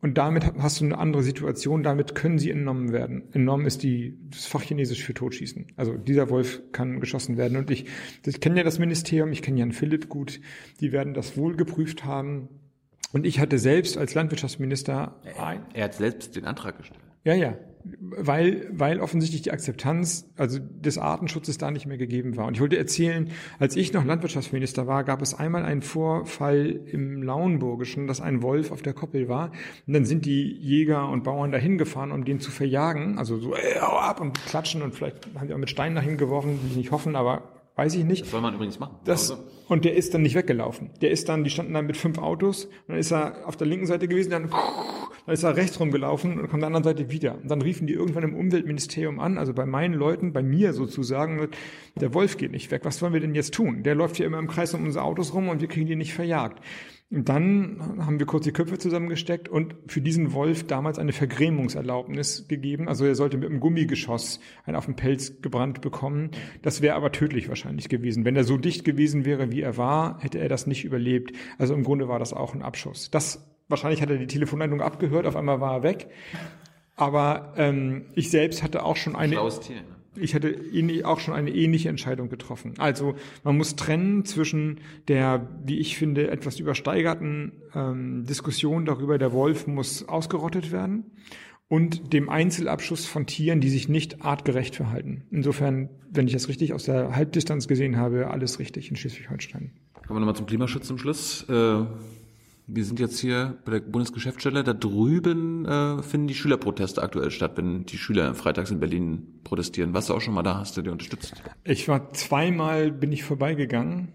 Und damit hast du eine andere Situation, damit können sie entnommen werden. Entnommen ist die, das Fachchinesisch für Totschießen. Also dieser Wolf kann geschossen werden. Und ich, ich kenne ja das Ministerium, ich kenne Jan Philipp gut, die werden das wohl geprüft haben. Und ich hatte selbst als Landwirtschaftsminister ein, er hat selbst den Antrag gestellt. Ja, ja. Weil, weil offensichtlich die Akzeptanz, also des Artenschutzes da nicht mehr gegeben war. Und ich wollte erzählen, als ich noch Landwirtschaftsminister war, gab es einmal einen Vorfall im Lauenburgischen, dass ein Wolf auf der Koppel war. Und dann sind die Jäger und Bauern dahin gefahren, um den zu verjagen. Also so, ey, hau ab und klatschen und vielleicht haben die auch mit Steinen ihm geworfen, will ich nicht hoffen, aber Weiß ich nicht. Das soll man übrigens machen. Das, also. Und der ist dann nicht weggelaufen. Der ist dann, die standen dann mit fünf Autos, und dann ist er auf der linken Seite gewesen, dann, dann ist er rechts rumgelaufen und kommt der anderen Seite wieder. Und dann riefen die irgendwann im Umweltministerium an, also bei meinen Leuten, bei mir sozusagen, der Wolf geht nicht weg. Was wollen wir denn jetzt tun? Der läuft hier immer im Kreis um unsere Autos rum und wir kriegen die nicht verjagt. Und dann haben wir kurz die Köpfe zusammengesteckt und für diesen Wolf damals eine Vergrämungserlaubnis gegeben. Also er sollte mit einem Gummigeschoss einen auf den Pelz gebrannt bekommen. Das wäre aber tödlich wahrscheinlich gewesen. Wenn er so dicht gewesen wäre, wie er war, hätte er das nicht überlebt. Also im Grunde war das auch ein Abschuss. Das wahrscheinlich hat er die Telefonleitung abgehört, auf einmal war er weg. Aber ähm, ich selbst hatte auch schon eine. Tier, ne? Ich hatte auch schon eine ähnliche Entscheidung getroffen. Also man muss trennen zwischen der, wie ich finde, etwas übersteigerten ähm, Diskussion darüber, der Wolf muss ausgerottet werden und dem Einzelabschuss von Tieren, die sich nicht artgerecht verhalten. Insofern, wenn ich das richtig aus der Halbdistanz gesehen habe, alles richtig in Schleswig-Holstein. Kommen wir nochmal zum Klimaschutz zum Schluss. Äh wir sind jetzt hier bei der Bundesgeschäftsstelle. Da drüben äh, finden die Schülerproteste aktuell statt, wenn die Schüler freitags in Berlin protestieren. Warst du auch schon mal da? Hast du die unterstützt? Ich war zweimal, bin ich vorbeigegangen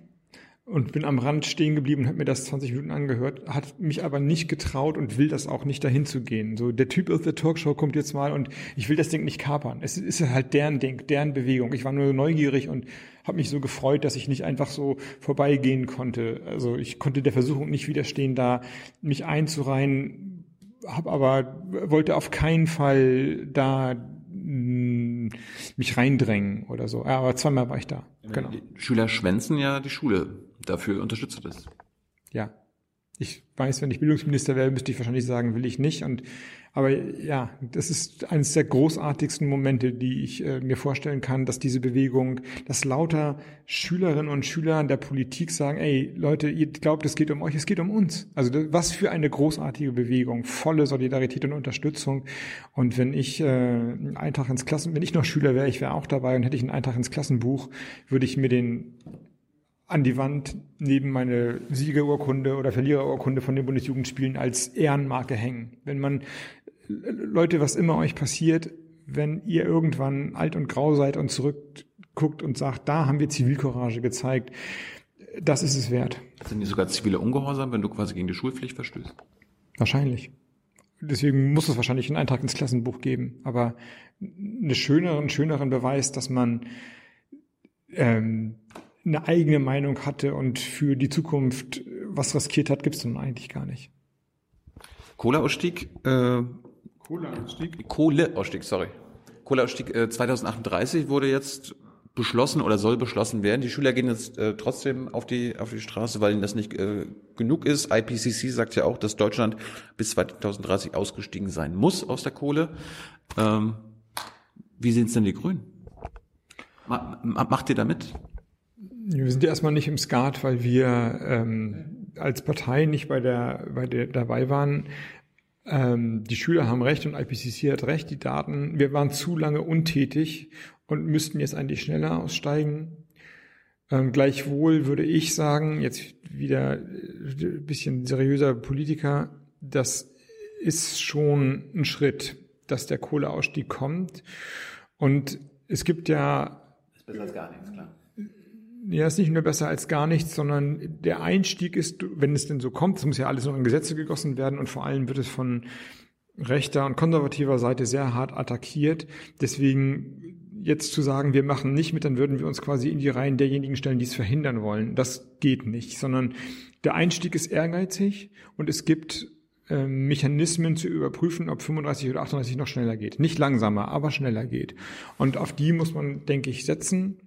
und bin am Rand stehen geblieben und habe mir das 20 Minuten angehört, hat mich aber nicht getraut und will das auch nicht dahin zu gehen. So der Typ aus der Talkshow kommt jetzt mal und ich will das Ding nicht kapern. Es ist halt deren Ding, deren Bewegung. Ich war nur neugierig und habe mich so gefreut, dass ich nicht einfach so vorbeigehen konnte. Also ich konnte der Versuchung nicht widerstehen, da mich einzureihen, habe aber wollte auf keinen Fall da mich reindrängen oder so. Aber zweimal war ich da. Genau. Die Schüler schwänzen ja die Schule. Dafür unterstützt du das. Ja. Ich weiß, wenn ich Bildungsminister wäre, müsste ich wahrscheinlich sagen, will ich nicht. Und aber ja, das ist eines der großartigsten Momente, die ich äh, mir vorstellen kann, dass diese Bewegung, dass lauter Schülerinnen und Schüler der Politik sagen, ey, Leute, ihr glaubt, es geht um euch, es geht um uns. Also was für eine großartige Bewegung, volle Solidarität und Unterstützung. Und wenn ich äh, einen Eintrag ins Klassen, wenn ich noch Schüler wäre, ich wäre auch dabei und hätte ich einen Eintrag ins Klassenbuch, würde ich mir den an die Wand neben meine Siegerurkunde oder Verliererurkunde von den Bundesjugendspielen als Ehrenmarke hängen. Wenn man Leute, was immer euch passiert, wenn ihr irgendwann alt und grau seid und zurückguckt und sagt, da haben wir Zivilcourage gezeigt, das ist es wert. Sind die sogar zivile Ungehorsam, wenn du quasi gegen die Schulpflicht verstößt? Wahrscheinlich. Deswegen muss es wahrscheinlich einen Eintrag ins Klassenbuch geben. Aber einen schöneren, schöneren Beweis, dass man ähm, eine eigene Meinung hatte und für die Zukunft was riskiert hat, gibt es nun eigentlich gar nicht. Kohleausstieg äh, Kohleausstieg? Kohleausstieg, sorry. Kohleausstieg äh, 2038 wurde jetzt beschlossen oder soll beschlossen werden. Die Schüler gehen jetzt äh, trotzdem auf die auf die Straße, weil ihnen das nicht äh, genug ist. IPCC sagt ja auch, dass Deutschland bis 2030 ausgestiegen sein muss aus der Kohle. Ähm, wie sehen es denn die Grünen? Ma, ma, macht ihr da mit? Wir sind ja erstmal nicht im Skat, weil wir ähm, als Partei nicht bei der, bei der dabei waren ähm, die Schüler haben recht und IPCC hat recht, die Daten, wir waren zu lange untätig und müssten jetzt eigentlich schneller aussteigen. Ähm, gleichwohl würde ich sagen, jetzt wieder ein bisschen seriöser Politiker, das ist schon ein Schritt, dass der Kohleausstieg kommt. Und es gibt ja. Ist besser als gar nichts, klar. Ja, ist nicht nur besser als gar nichts, sondern der Einstieg ist, wenn es denn so kommt, es muss ja alles noch in Gesetze gegossen werden und vor allem wird es von rechter und konservativer Seite sehr hart attackiert. Deswegen jetzt zu sagen, wir machen nicht mit, dann würden wir uns quasi in die Reihen derjenigen stellen, die es verhindern wollen. Das geht nicht, sondern der Einstieg ist ehrgeizig und es gibt äh, Mechanismen zu überprüfen, ob 35 oder 38 noch schneller geht. Nicht langsamer, aber schneller geht. Und auf die muss man, denke ich, setzen.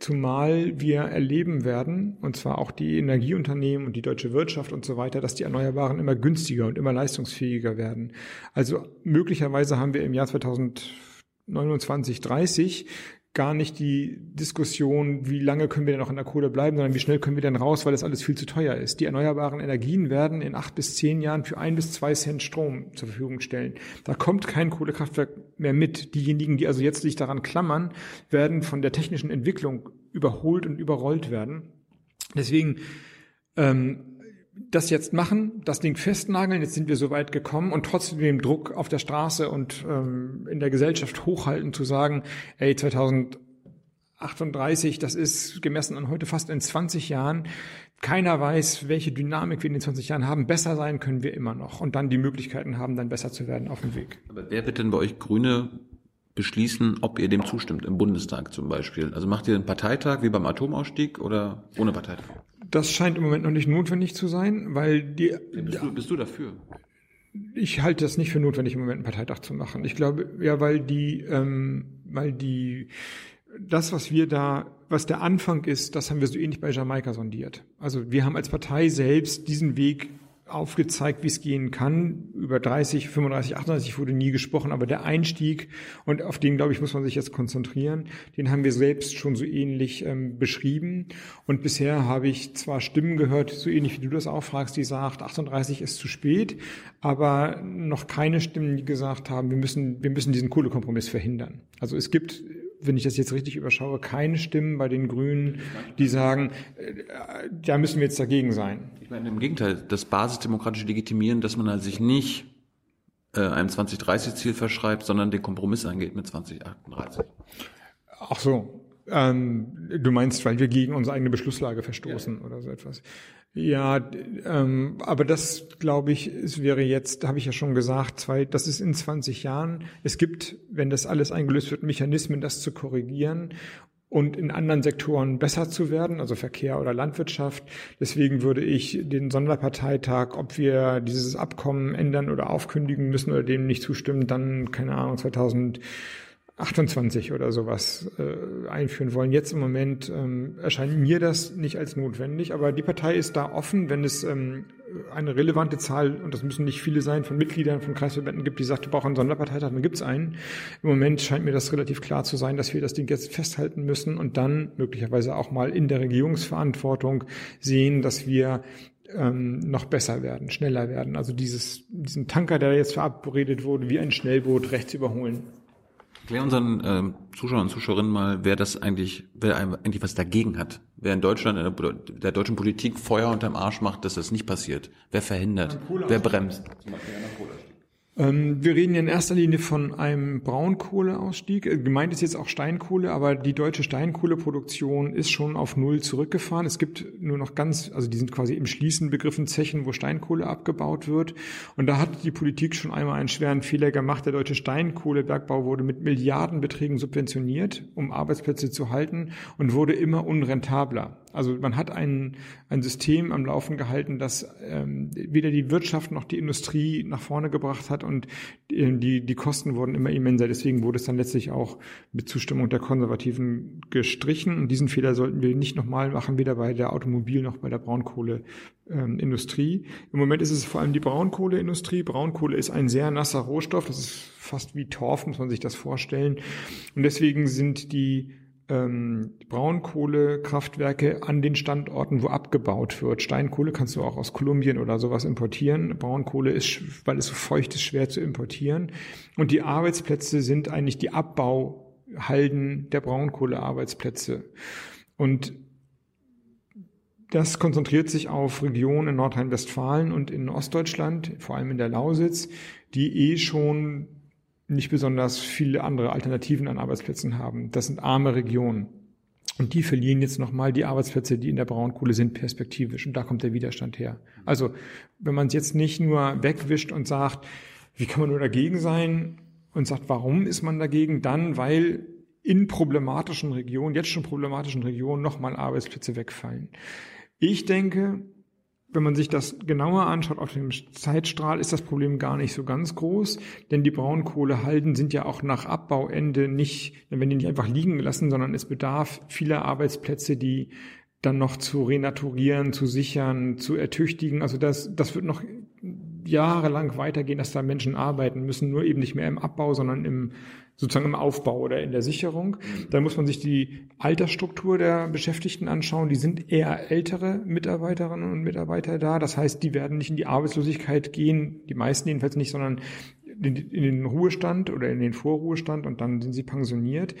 Zumal wir erleben werden, und zwar auch die Energieunternehmen und die deutsche Wirtschaft und so weiter, dass die Erneuerbaren immer günstiger und immer leistungsfähiger werden. Also möglicherweise haben wir im Jahr 2000 29, 30 gar nicht die Diskussion, wie lange können wir denn noch in der Kohle bleiben, sondern wie schnell können wir denn raus, weil das alles viel zu teuer ist. Die erneuerbaren Energien werden in acht bis zehn Jahren für ein bis zwei Cent Strom zur Verfügung stellen. Da kommt kein Kohlekraftwerk mehr mit. Diejenigen, die also jetzt sich daran klammern, werden von der technischen Entwicklung überholt und überrollt werden. Deswegen ähm, das jetzt machen, das Ding festnageln, jetzt sind wir so weit gekommen und trotzdem den Druck auf der Straße und ähm, in der Gesellschaft hochhalten, zu sagen, ey, 2038, das ist gemessen an heute fast in 20 Jahren, keiner weiß, welche Dynamik wir in den 20 Jahren haben. Besser sein können wir immer noch und dann die Möglichkeiten haben, dann besser zu werden auf dem Weg. Aber wer wird denn bei euch Grüne beschließen, ob ihr dem zustimmt, im Bundestag zum Beispiel? Also macht ihr einen Parteitag wie beim Atomausstieg oder ohne Parteitag? Das scheint im Moment noch nicht notwendig zu sein, weil die. Bist du, bist du dafür? Ich halte das nicht für notwendig, im Moment einen Parteitag zu machen. Ich glaube, ja, weil die, ähm, weil die, das, was wir da, was der Anfang ist, das haben wir so ähnlich bei Jamaika sondiert. Also wir haben als Partei selbst diesen Weg aufgezeigt, wie es gehen kann. Über 30, 35, 38 wurde nie gesprochen, aber der Einstieg, und auf den, glaube ich, muss man sich jetzt konzentrieren, den haben wir selbst schon so ähnlich ähm, beschrieben. Und bisher habe ich zwar Stimmen gehört, so ähnlich wie du das auch fragst, die sagt, 38 ist zu spät, aber noch keine Stimmen, die gesagt haben, wir müssen, wir müssen diesen Kohlekompromiss verhindern. Also es gibt wenn ich das jetzt richtig überschaue, keine Stimmen bei den Grünen, die sagen, äh, da müssen wir jetzt dagegen sein. Ich meine, im Gegenteil, das basisdemokratische Legitimieren, dass man halt sich nicht äh, einem 2030-Ziel verschreibt, sondern den Kompromiss angeht mit 2038. Ach so. Ähm, du meinst, weil wir gegen unsere eigene Beschlusslage verstoßen ja. oder so etwas. Ja, ähm, aber das glaube ich, es wäre jetzt, habe ich ja schon gesagt, zwei, das ist in 20 Jahren. Es gibt, wenn das alles eingelöst wird, Mechanismen, das zu korrigieren und in anderen Sektoren besser zu werden, also Verkehr oder Landwirtschaft. Deswegen würde ich den Sonderparteitag, ob wir dieses Abkommen ändern oder aufkündigen müssen oder dem nicht zustimmen, dann, keine Ahnung, 2000 28 oder sowas äh, einführen wollen. Jetzt im Moment ähm, erscheint mir das nicht als notwendig, aber die Partei ist da offen, wenn es ähm, eine relevante Zahl, und das müssen nicht viele sein, von Mitgliedern von Kreisverbänden gibt, die sagt, wir brauchen einen Sonderparteitag, dann gibt es einen. Im Moment scheint mir das relativ klar zu sein, dass wir das Ding jetzt festhalten müssen und dann möglicherweise auch mal in der Regierungsverantwortung sehen, dass wir ähm, noch besser werden, schneller werden. Also dieses, diesen Tanker, der jetzt verabredet wurde, wie ein Schnellboot rechts überholen. Erklär unseren ähm, Zuschauern und Zuschauerinnen mal, wer das eigentlich, wer eigentlich was dagegen hat. Wer in Deutschland, in der, der deutschen Politik Feuer unterm Arsch macht, dass das nicht passiert. Wer verhindert? Wer bremst? Zum Beispiel ähm, wir reden in erster Linie von einem Braunkohleausstieg. Äh, gemeint ist jetzt auch Steinkohle, aber die deutsche Steinkohleproduktion ist schon auf Null zurückgefahren. Es gibt nur noch ganz, also die sind quasi im Schließen begriffen Zechen, wo Steinkohle abgebaut wird. Und da hat die Politik schon einmal einen schweren Fehler gemacht. Der deutsche Steinkohlebergbau wurde mit Milliardenbeträgen subventioniert, um Arbeitsplätze zu halten und wurde immer unrentabler. Also man hat ein, ein System am Laufen gehalten, das ähm, weder die Wirtschaft noch die Industrie nach vorne gebracht hat und äh, die, die Kosten wurden immer immenser. Deswegen wurde es dann letztlich auch mit Zustimmung der Konservativen gestrichen. Und diesen Fehler sollten wir nicht nochmal machen, weder bei der Automobil- noch bei der Braunkohleindustrie. Im Moment ist es vor allem die Braunkohleindustrie. Braunkohle ist ein sehr nasser Rohstoff. Das ist fast wie Torf, muss man sich das vorstellen. Und deswegen sind die ähm, Braunkohlekraftwerke an den Standorten, wo abgebaut wird. Steinkohle kannst du auch aus Kolumbien oder sowas importieren. Braunkohle ist, weil es so feucht ist, schwer zu importieren. Und die Arbeitsplätze sind eigentlich die Abbauhalden der Braunkohlearbeitsplätze. Und das konzentriert sich auf Regionen in Nordrhein-Westfalen und in Ostdeutschland, vor allem in der Lausitz, die eh schon nicht besonders viele andere Alternativen an Arbeitsplätzen haben. Das sind arme Regionen. Und die verlieren jetzt nochmal die Arbeitsplätze, die in der Braunkohle sind, perspektivisch. Und da kommt der Widerstand her. Also, wenn man es jetzt nicht nur wegwischt und sagt, wie kann man nur dagegen sein und sagt, warum ist man dagegen? Dann, weil in problematischen Regionen, jetzt schon problematischen Regionen, nochmal Arbeitsplätze wegfallen. Ich denke, wenn man sich das genauer anschaut auf dem Zeitstrahl, ist das Problem gar nicht so ganz groß, denn die Braunkohlehalden sind ja auch nach Abbauende nicht, wenn die nicht einfach liegen lassen, sondern es bedarf vieler Arbeitsplätze, die dann noch zu renaturieren, zu sichern, zu ertüchtigen. Also das, das wird noch jahrelang weitergehen, dass da Menschen arbeiten müssen, nur eben nicht mehr im Abbau, sondern im sozusagen im Aufbau oder in der Sicherung. Da muss man sich die Altersstruktur der Beschäftigten anschauen. Die sind eher ältere Mitarbeiterinnen und Mitarbeiter da. Das heißt, die werden nicht in die Arbeitslosigkeit gehen, die meisten jedenfalls nicht, sondern in, in den Ruhestand oder in den Vorruhestand und dann sind sie pensioniert.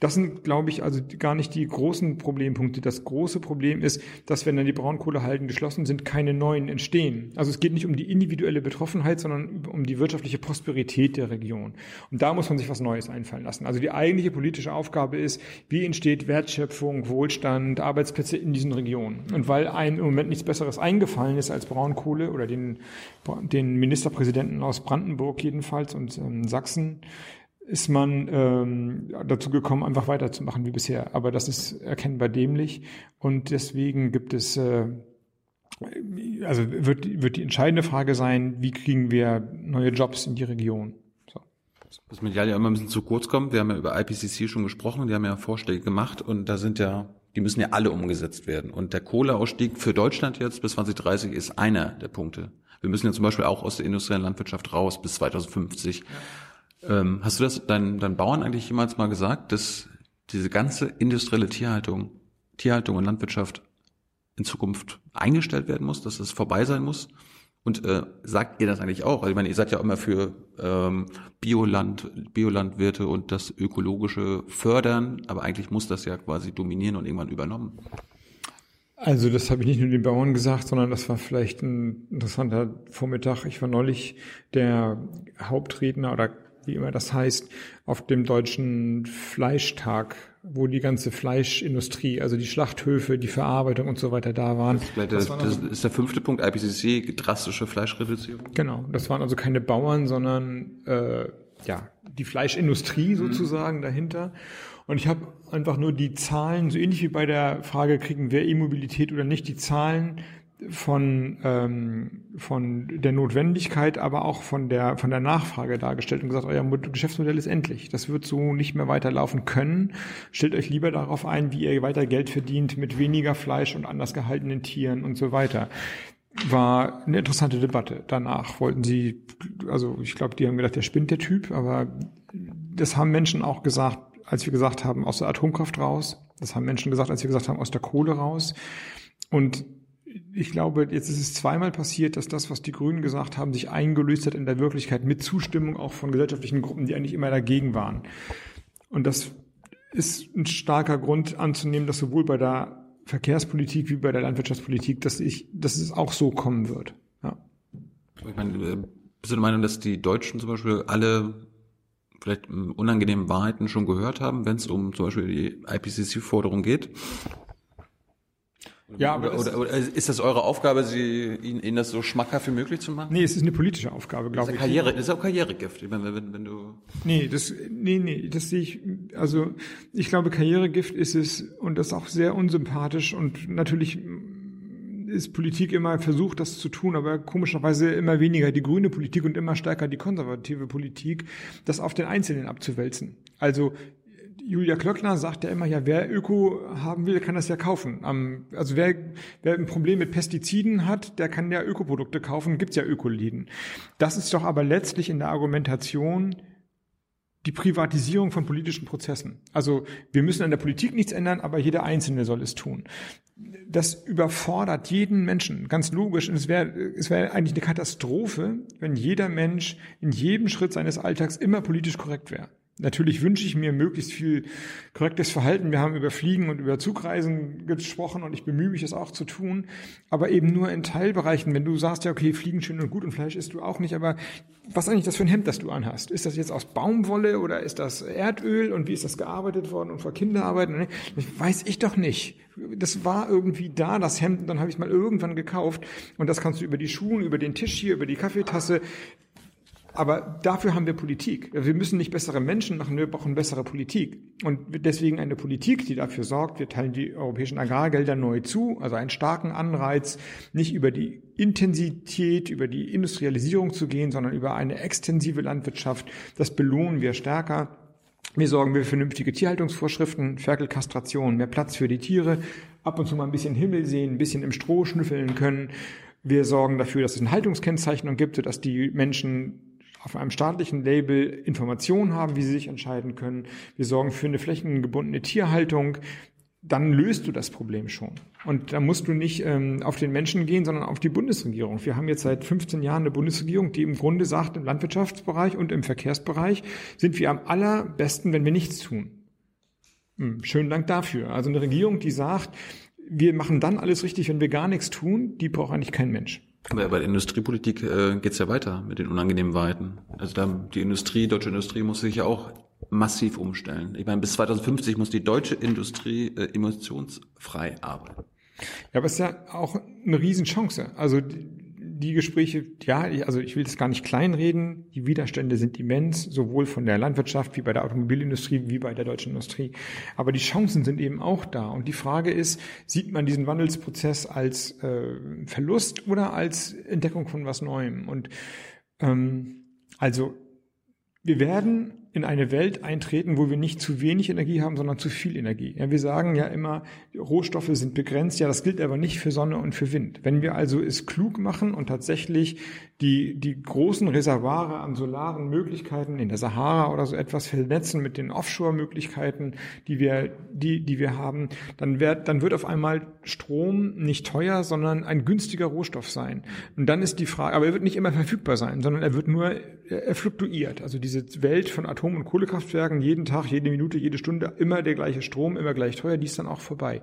Das sind, glaube ich, also gar nicht die großen Problempunkte. Das große Problem ist, dass wenn dann die Braunkohlehalden geschlossen sind, keine neuen entstehen. Also es geht nicht um die individuelle Betroffenheit, sondern um die wirtschaftliche Prosperität der Region. Und da muss man sich was Neues einfallen lassen. Also die eigentliche politische Aufgabe ist, wie entsteht Wertschöpfung, Wohlstand, Arbeitsplätze in diesen Regionen. Und weil einem im Moment nichts Besseres eingefallen ist als Braunkohle oder den, den Ministerpräsidenten aus Brandenburg jedenfalls, jedenfalls und ähm, Sachsen ist man ähm, dazu gekommen, einfach weiterzumachen wie bisher. Aber das ist erkennbar dämlich und deswegen gibt es, äh, also wird, wird die entscheidende Frage sein, wie kriegen wir neue Jobs in die Region? Das medial ja immer ein bisschen zu kurz kommt. Wir haben ja über IPCC schon gesprochen, die haben ja Vorschläge gemacht und da sind ja, die müssen ja alle umgesetzt werden. Und der Kohleausstieg für Deutschland jetzt bis 2030 ist einer der Punkte. Wir müssen ja zum Beispiel auch aus der industriellen Landwirtschaft raus bis 2050. Ja. Ähm, hast du das deinen, deinen Bauern eigentlich jemals mal gesagt, dass diese ganze industrielle Tierhaltung, Tierhaltung und Landwirtschaft in Zukunft eingestellt werden muss, dass es vorbei sein muss? Und äh, sagt ihr das eigentlich auch? Also ich meine, ihr seid ja immer für ähm, Bioland, Biolandwirte und das ökologische Fördern, aber eigentlich muss das ja quasi dominieren und irgendwann übernommen. Also das habe ich nicht nur den Bauern gesagt, sondern das war vielleicht ein interessanter Vormittag. Ich war neulich der Hauptredner oder wie immer das heißt, auf dem deutschen Fleischtag, wo die ganze Fleischindustrie, also die Schlachthöfe, die Verarbeitung und so weiter da waren. Das, das, das ist der fünfte Punkt, IPCC, drastische Fleischreduzierung. Genau, das waren also keine Bauern, sondern äh, ja die Fleischindustrie mhm. sozusagen mhm. dahinter. Und ich habe einfach nur die Zahlen, so ähnlich wie bei der Frage, kriegen wir E-Mobilität oder nicht, die Zahlen von, ähm, von der Notwendigkeit, aber auch von der, von der Nachfrage dargestellt und gesagt, euer Geschäftsmodell ist endlich. Das wird so nicht mehr weiterlaufen können. Stellt euch lieber darauf ein, wie ihr weiter Geld verdient mit weniger Fleisch und anders gehaltenen Tieren und so weiter. War eine interessante Debatte. Danach wollten sie, also ich glaube, die haben gedacht, der spinnt der Typ, aber das haben Menschen auch gesagt, als wir gesagt haben, aus der Atomkraft raus. Das haben Menschen gesagt, als wir gesagt haben, aus der Kohle raus. Und ich glaube, jetzt ist es zweimal passiert, dass das, was die Grünen gesagt haben, sich eingelöst hat in der Wirklichkeit mit Zustimmung auch von gesellschaftlichen Gruppen, die eigentlich immer dagegen waren. Und das ist ein starker Grund anzunehmen, dass sowohl bei der Verkehrspolitik wie bei der Landwirtschaftspolitik, dass ich, dass es auch so kommen wird. Ja. Ich meine, äh, bist du der Meinung, dass die Deutschen zum Beispiel alle vielleicht unangenehmen Wahrheiten schon gehört haben, wenn es um zum Beispiel die IPCC-Forderung geht? Ja, aber oder, oder, oder, ist das eure Aufgabe, sie, ihnen, ihnen das so schmackhaft wie möglich zu machen? Nee, es ist eine politische Aufgabe, glaube ich. Karriere, das ist auch Karrieregift, wenn, wenn, wenn du. Nee, das, nee, nee, das sehe ich, also, ich glaube, Karrieregift ist es, und das ist auch sehr unsympathisch und natürlich ist Politik immer versucht, das zu tun, aber komischerweise immer weniger die grüne Politik und immer stärker die konservative Politik, das auf den Einzelnen abzuwälzen. Also Julia Klöckner sagt ja immer, ja, wer Öko haben will, kann das ja kaufen. Also wer, wer ein Problem mit Pestiziden hat, der kann ja Ökoprodukte kaufen, gibt's ja Ökoläden. Das ist doch aber letztlich in der Argumentation die Privatisierung von politischen Prozessen. Also wir müssen an der Politik nichts ändern, aber jeder Einzelne soll es tun. Das überfordert jeden Menschen, ganz logisch. Und es wäre es wäre eigentlich eine Katastrophe, wenn jeder Mensch in jedem Schritt seines Alltags immer politisch korrekt wäre. Natürlich wünsche ich mir möglichst viel korrektes Verhalten. Wir haben über Fliegen und über Zugreisen gesprochen und ich bemühe mich, das auch zu tun. Aber eben nur in Teilbereichen. Wenn du sagst, ja, okay, Fliegen schön und gut und Fleisch isst du auch nicht, aber was eigentlich das für ein Hemd, das du anhast? Ist das jetzt aus Baumwolle oder ist das Erdöl und wie ist das gearbeitet worden und vor Kinderarbeit? Weiß ich doch nicht. Das war irgendwie da, das Hemd, und dann habe ich es mal irgendwann gekauft. Und das kannst du über die Schuhe, über den Tisch hier, über die Kaffeetasse, aber dafür haben wir Politik. Wir müssen nicht bessere Menschen machen, wir brauchen bessere Politik. Und deswegen eine Politik, die dafür sorgt, wir teilen die europäischen Agrargelder neu zu, also einen starken Anreiz, nicht über die Intensität, über die Industrialisierung zu gehen, sondern über eine extensive Landwirtschaft. Das belohnen wir stärker. Wir sorgen für vernünftige Tierhaltungsvorschriften, Ferkelkastration, mehr Platz für die Tiere, ab und zu mal ein bisschen Himmel sehen, ein bisschen im Stroh schnüffeln können. Wir sorgen dafür, dass es eine Haltungskennzeichnung gibt, sodass die Menschen auf einem staatlichen Label Informationen haben, wie sie sich entscheiden können. Wir sorgen für eine flächengebundene Tierhaltung. Dann löst du das Problem schon. Und da musst du nicht ähm, auf den Menschen gehen, sondern auf die Bundesregierung. Wir haben jetzt seit 15 Jahren eine Bundesregierung, die im Grunde sagt, im Landwirtschaftsbereich und im Verkehrsbereich sind wir am allerbesten, wenn wir nichts tun. Hm, schönen Dank dafür. Also eine Regierung, die sagt, wir machen dann alles richtig, wenn wir gar nichts tun, die braucht eigentlich kein Mensch. Aber bei der Industriepolitik äh, geht es ja weiter mit den unangenehmen Weiten. Also da, die Industrie, deutsche Industrie muss sich ja auch massiv umstellen. Ich meine, bis 2050 muss die deutsche Industrie äh, emissionsfrei arbeiten. Ja, aber es ist ja auch eine Riesenchance. Also die Gespräche, ja, also ich will das gar nicht kleinreden. Die Widerstände sind immens, sowohl von der Landwirtschaft wie bei der Automobilindustrie wie bei der deutschen Industrie. Aber die Chancen sind eben auch da. Und die Frage ist, sieht man diesen Wandelsprozess als äh, Verlust oder als Entdeckung von was Neuem? Und ähm, also wir werden in eine Welt eintreten, wo wir nicht zu wenig Energie haben, sondern zu viel Energie. Ja, wir sagen ja immer, Rohstoffe sind begrenzt. Ja, das gilt aber nicht für Sonne und für Wind. Wenn wir also es klug machen und tatsächlich die, die großen Reservare an solaren Möglichkeiten in der Sahara oder so etwas vernetzen mit den Offshore-Möglichkeiten, die wir, die, die wir haben, dann wird, dann wird auf einmal Strom nicht teuer, sondern ein günstiger Rohstoff sein. Und dann ist die Frage, aber er wird nicht immer verfügbar sein, sondern er wird nur, er fluktuiert. Also diese Welt von Atom Atom- und Kohlekraftwerken jeden Tag, jede Minute, jede Stunde immer der gleiche Strom, immer gleich teuer, die ist dann auch vorbei.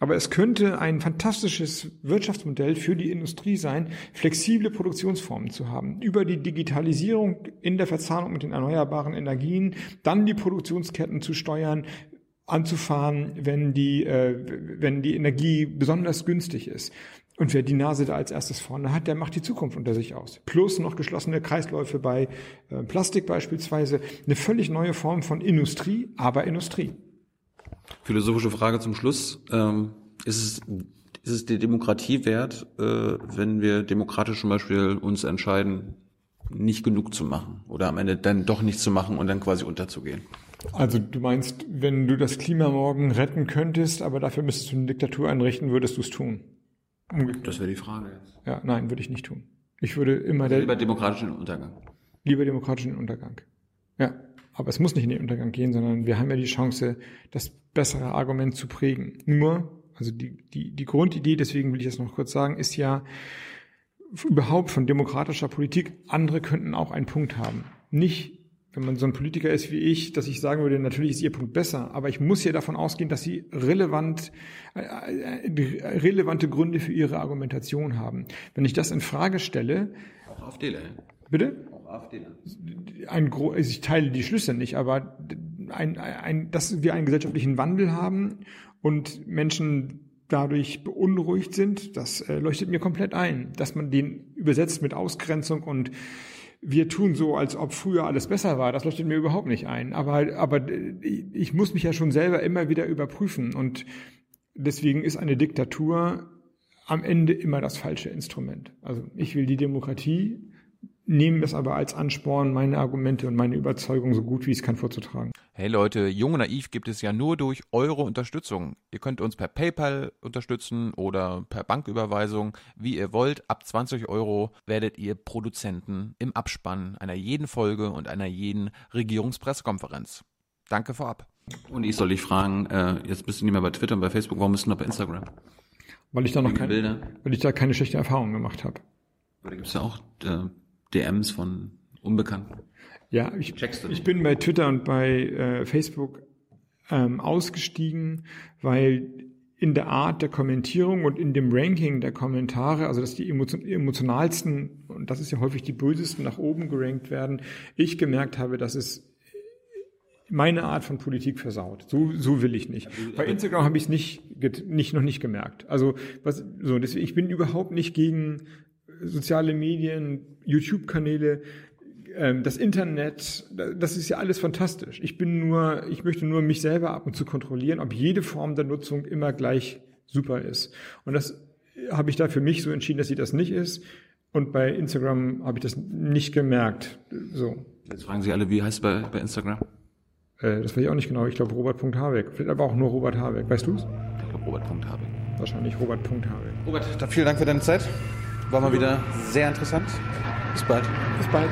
Aber es könnte ein fantastisches Wirtschaftsmodell für die Industrie sein, flexible Produktionsformen zu haben. Über die Digitalisierung in der Verzahnung mit den erneuerbaren Energien, dann die Produktionsketten zu steuern, anzufahren, wenn die, äh, wenn die Energie besonders günstig ist. Und wer die Nase da als erstes vorne hat, der macht die Zukunft unter sich aus. Plus noch geschlossene Kreisläufe bei äh, Plastik beispielsweise. Eine völlig neue Form von Industrie, aber Industrie. Philosophische Frage zum Schluss. Ähm, ist, es, ist es die Demokratie wert, äh, wenn wir demokratisch zum Beispiel uns entscheiden, nicht genug zu machen oder am Ende dann doch nichts zu machen und dann quasi unterzugehen? Also du meinst, wenn du das Klima morgen retten könntest, aber dafür müsstest du eine Diktatur einrichten, würdest du es tun? Das wäre die Frage jetzt. Ja, nein, würde ich nicht tun. Ich würde immer also der. Lieber demokratischen Untergang. Lieber demokratischen Untergang. Ja. Aber es muss nicht in den Untergang gehen, sondern wir haben ja die Chance, das bessere Argument zu prägen. Nur, also die, die, die Grundidee, deswegen will ich das noch kurz sagen, ist ja überhaupt von demokratischer Politik, andere könnten auch einen Punkt haben. Nicht wenn man so ein Politiker ist wie ich, dass ich sagen würde, natürlich ist Ihr Punkt besser, aber ich muss ja davon ausgehen, dass Sie relevant, äh, äh, relevante Gründe für Ihre Argumentation haben. Wenn ich das in Frage stelle. Auch AfD. Bitte? Auch AfD. Ein, also ich teile die Schlüsse nicht, aber ein, ein, dass wir einen gesellschaftlichen Wandel haben und Menschen dadurch beunruhigt sind, das äh, leuchtet mir komplett ein. Dass man den übersetzt mit Ausgrenzung und wir tun so, als ob früher alles besser war, das leuchtet mir überhaupt nicht ein. Aber, aber ich muss mich ja schon selber immer wieder überprüfen und deswegen ist eine Diktatur am Ende immer das falsche Instrument. Also ich will die Demokratie, nehme das aber als Ansporn, meine Argumente und meine Überzeugung so gut wie ich es kann vorzutragen. Hey Leute, Jung und Naiv gibt es ja nur durch eure Unterstützung. Ihr könnt uns per PayPal unterstützen oder per Banküberweisung, wie ihr wollt. Ab 20 Euro werdet ihr Produzenten im Abspann einer jeden Folge und einer jeden Regierungspressekonferenz. Danke vorab. Und ich soll dich fragen, äh, jetzt bist du nicht mehr bei Twitter und bei Facebook, warum bist du noch bei Instagram? Weil ich da noch keine, weil ich da keine schlechte Erfahrung gemacht habe. Da gibt es ja auch äh, DMs von unbekannt? Ja, ich, ich bin bei Twitter und bei äh, Facebook ähm, ausgestiegen, weil in der Art der Kommentierung und in dem Ranking der Kommentare, also dass die emotio- emotionalsten, und das ist ja häufig die bösesten, nach oben gerankt werden, ich gemerkt habe, dass es meine Art von Politik versaut. So, so will ich nicht. Bei Instagram habe ich es nicht, nicht, noch nicht gemerkt. Also, was, so, deswegen, ich bin überhaupt nicht gegen soziale Medien, YouTube-Kanäle, ähm, das Internet, da- das ist ja alles fantastisch. Ich bin nur, ich möchte nur mich selber ab und zu kontrollieren, ob jede Form der Nutzung immer gleich super ist. Und das habe ich da für mich so entschieden, dass sie das nicht ist. Und bei Instagram habe ich das nicht gemerkt. So. Jetzt fragen Sie alle, wie heißt es bei, bei Instagram? Äh, das weiß ich auch nicht genau. Ich glaube Robert.Habeck. Vielleicht aber auch nur Robert Habeck. Weißt du es? Ich glaube, Robert.Habeck. Wahrscheinlich Robert.Habeck. Robert, dann vielen Dank für deine Zeit. War mal wieder sehr interessant. Bis bald. Bis bald.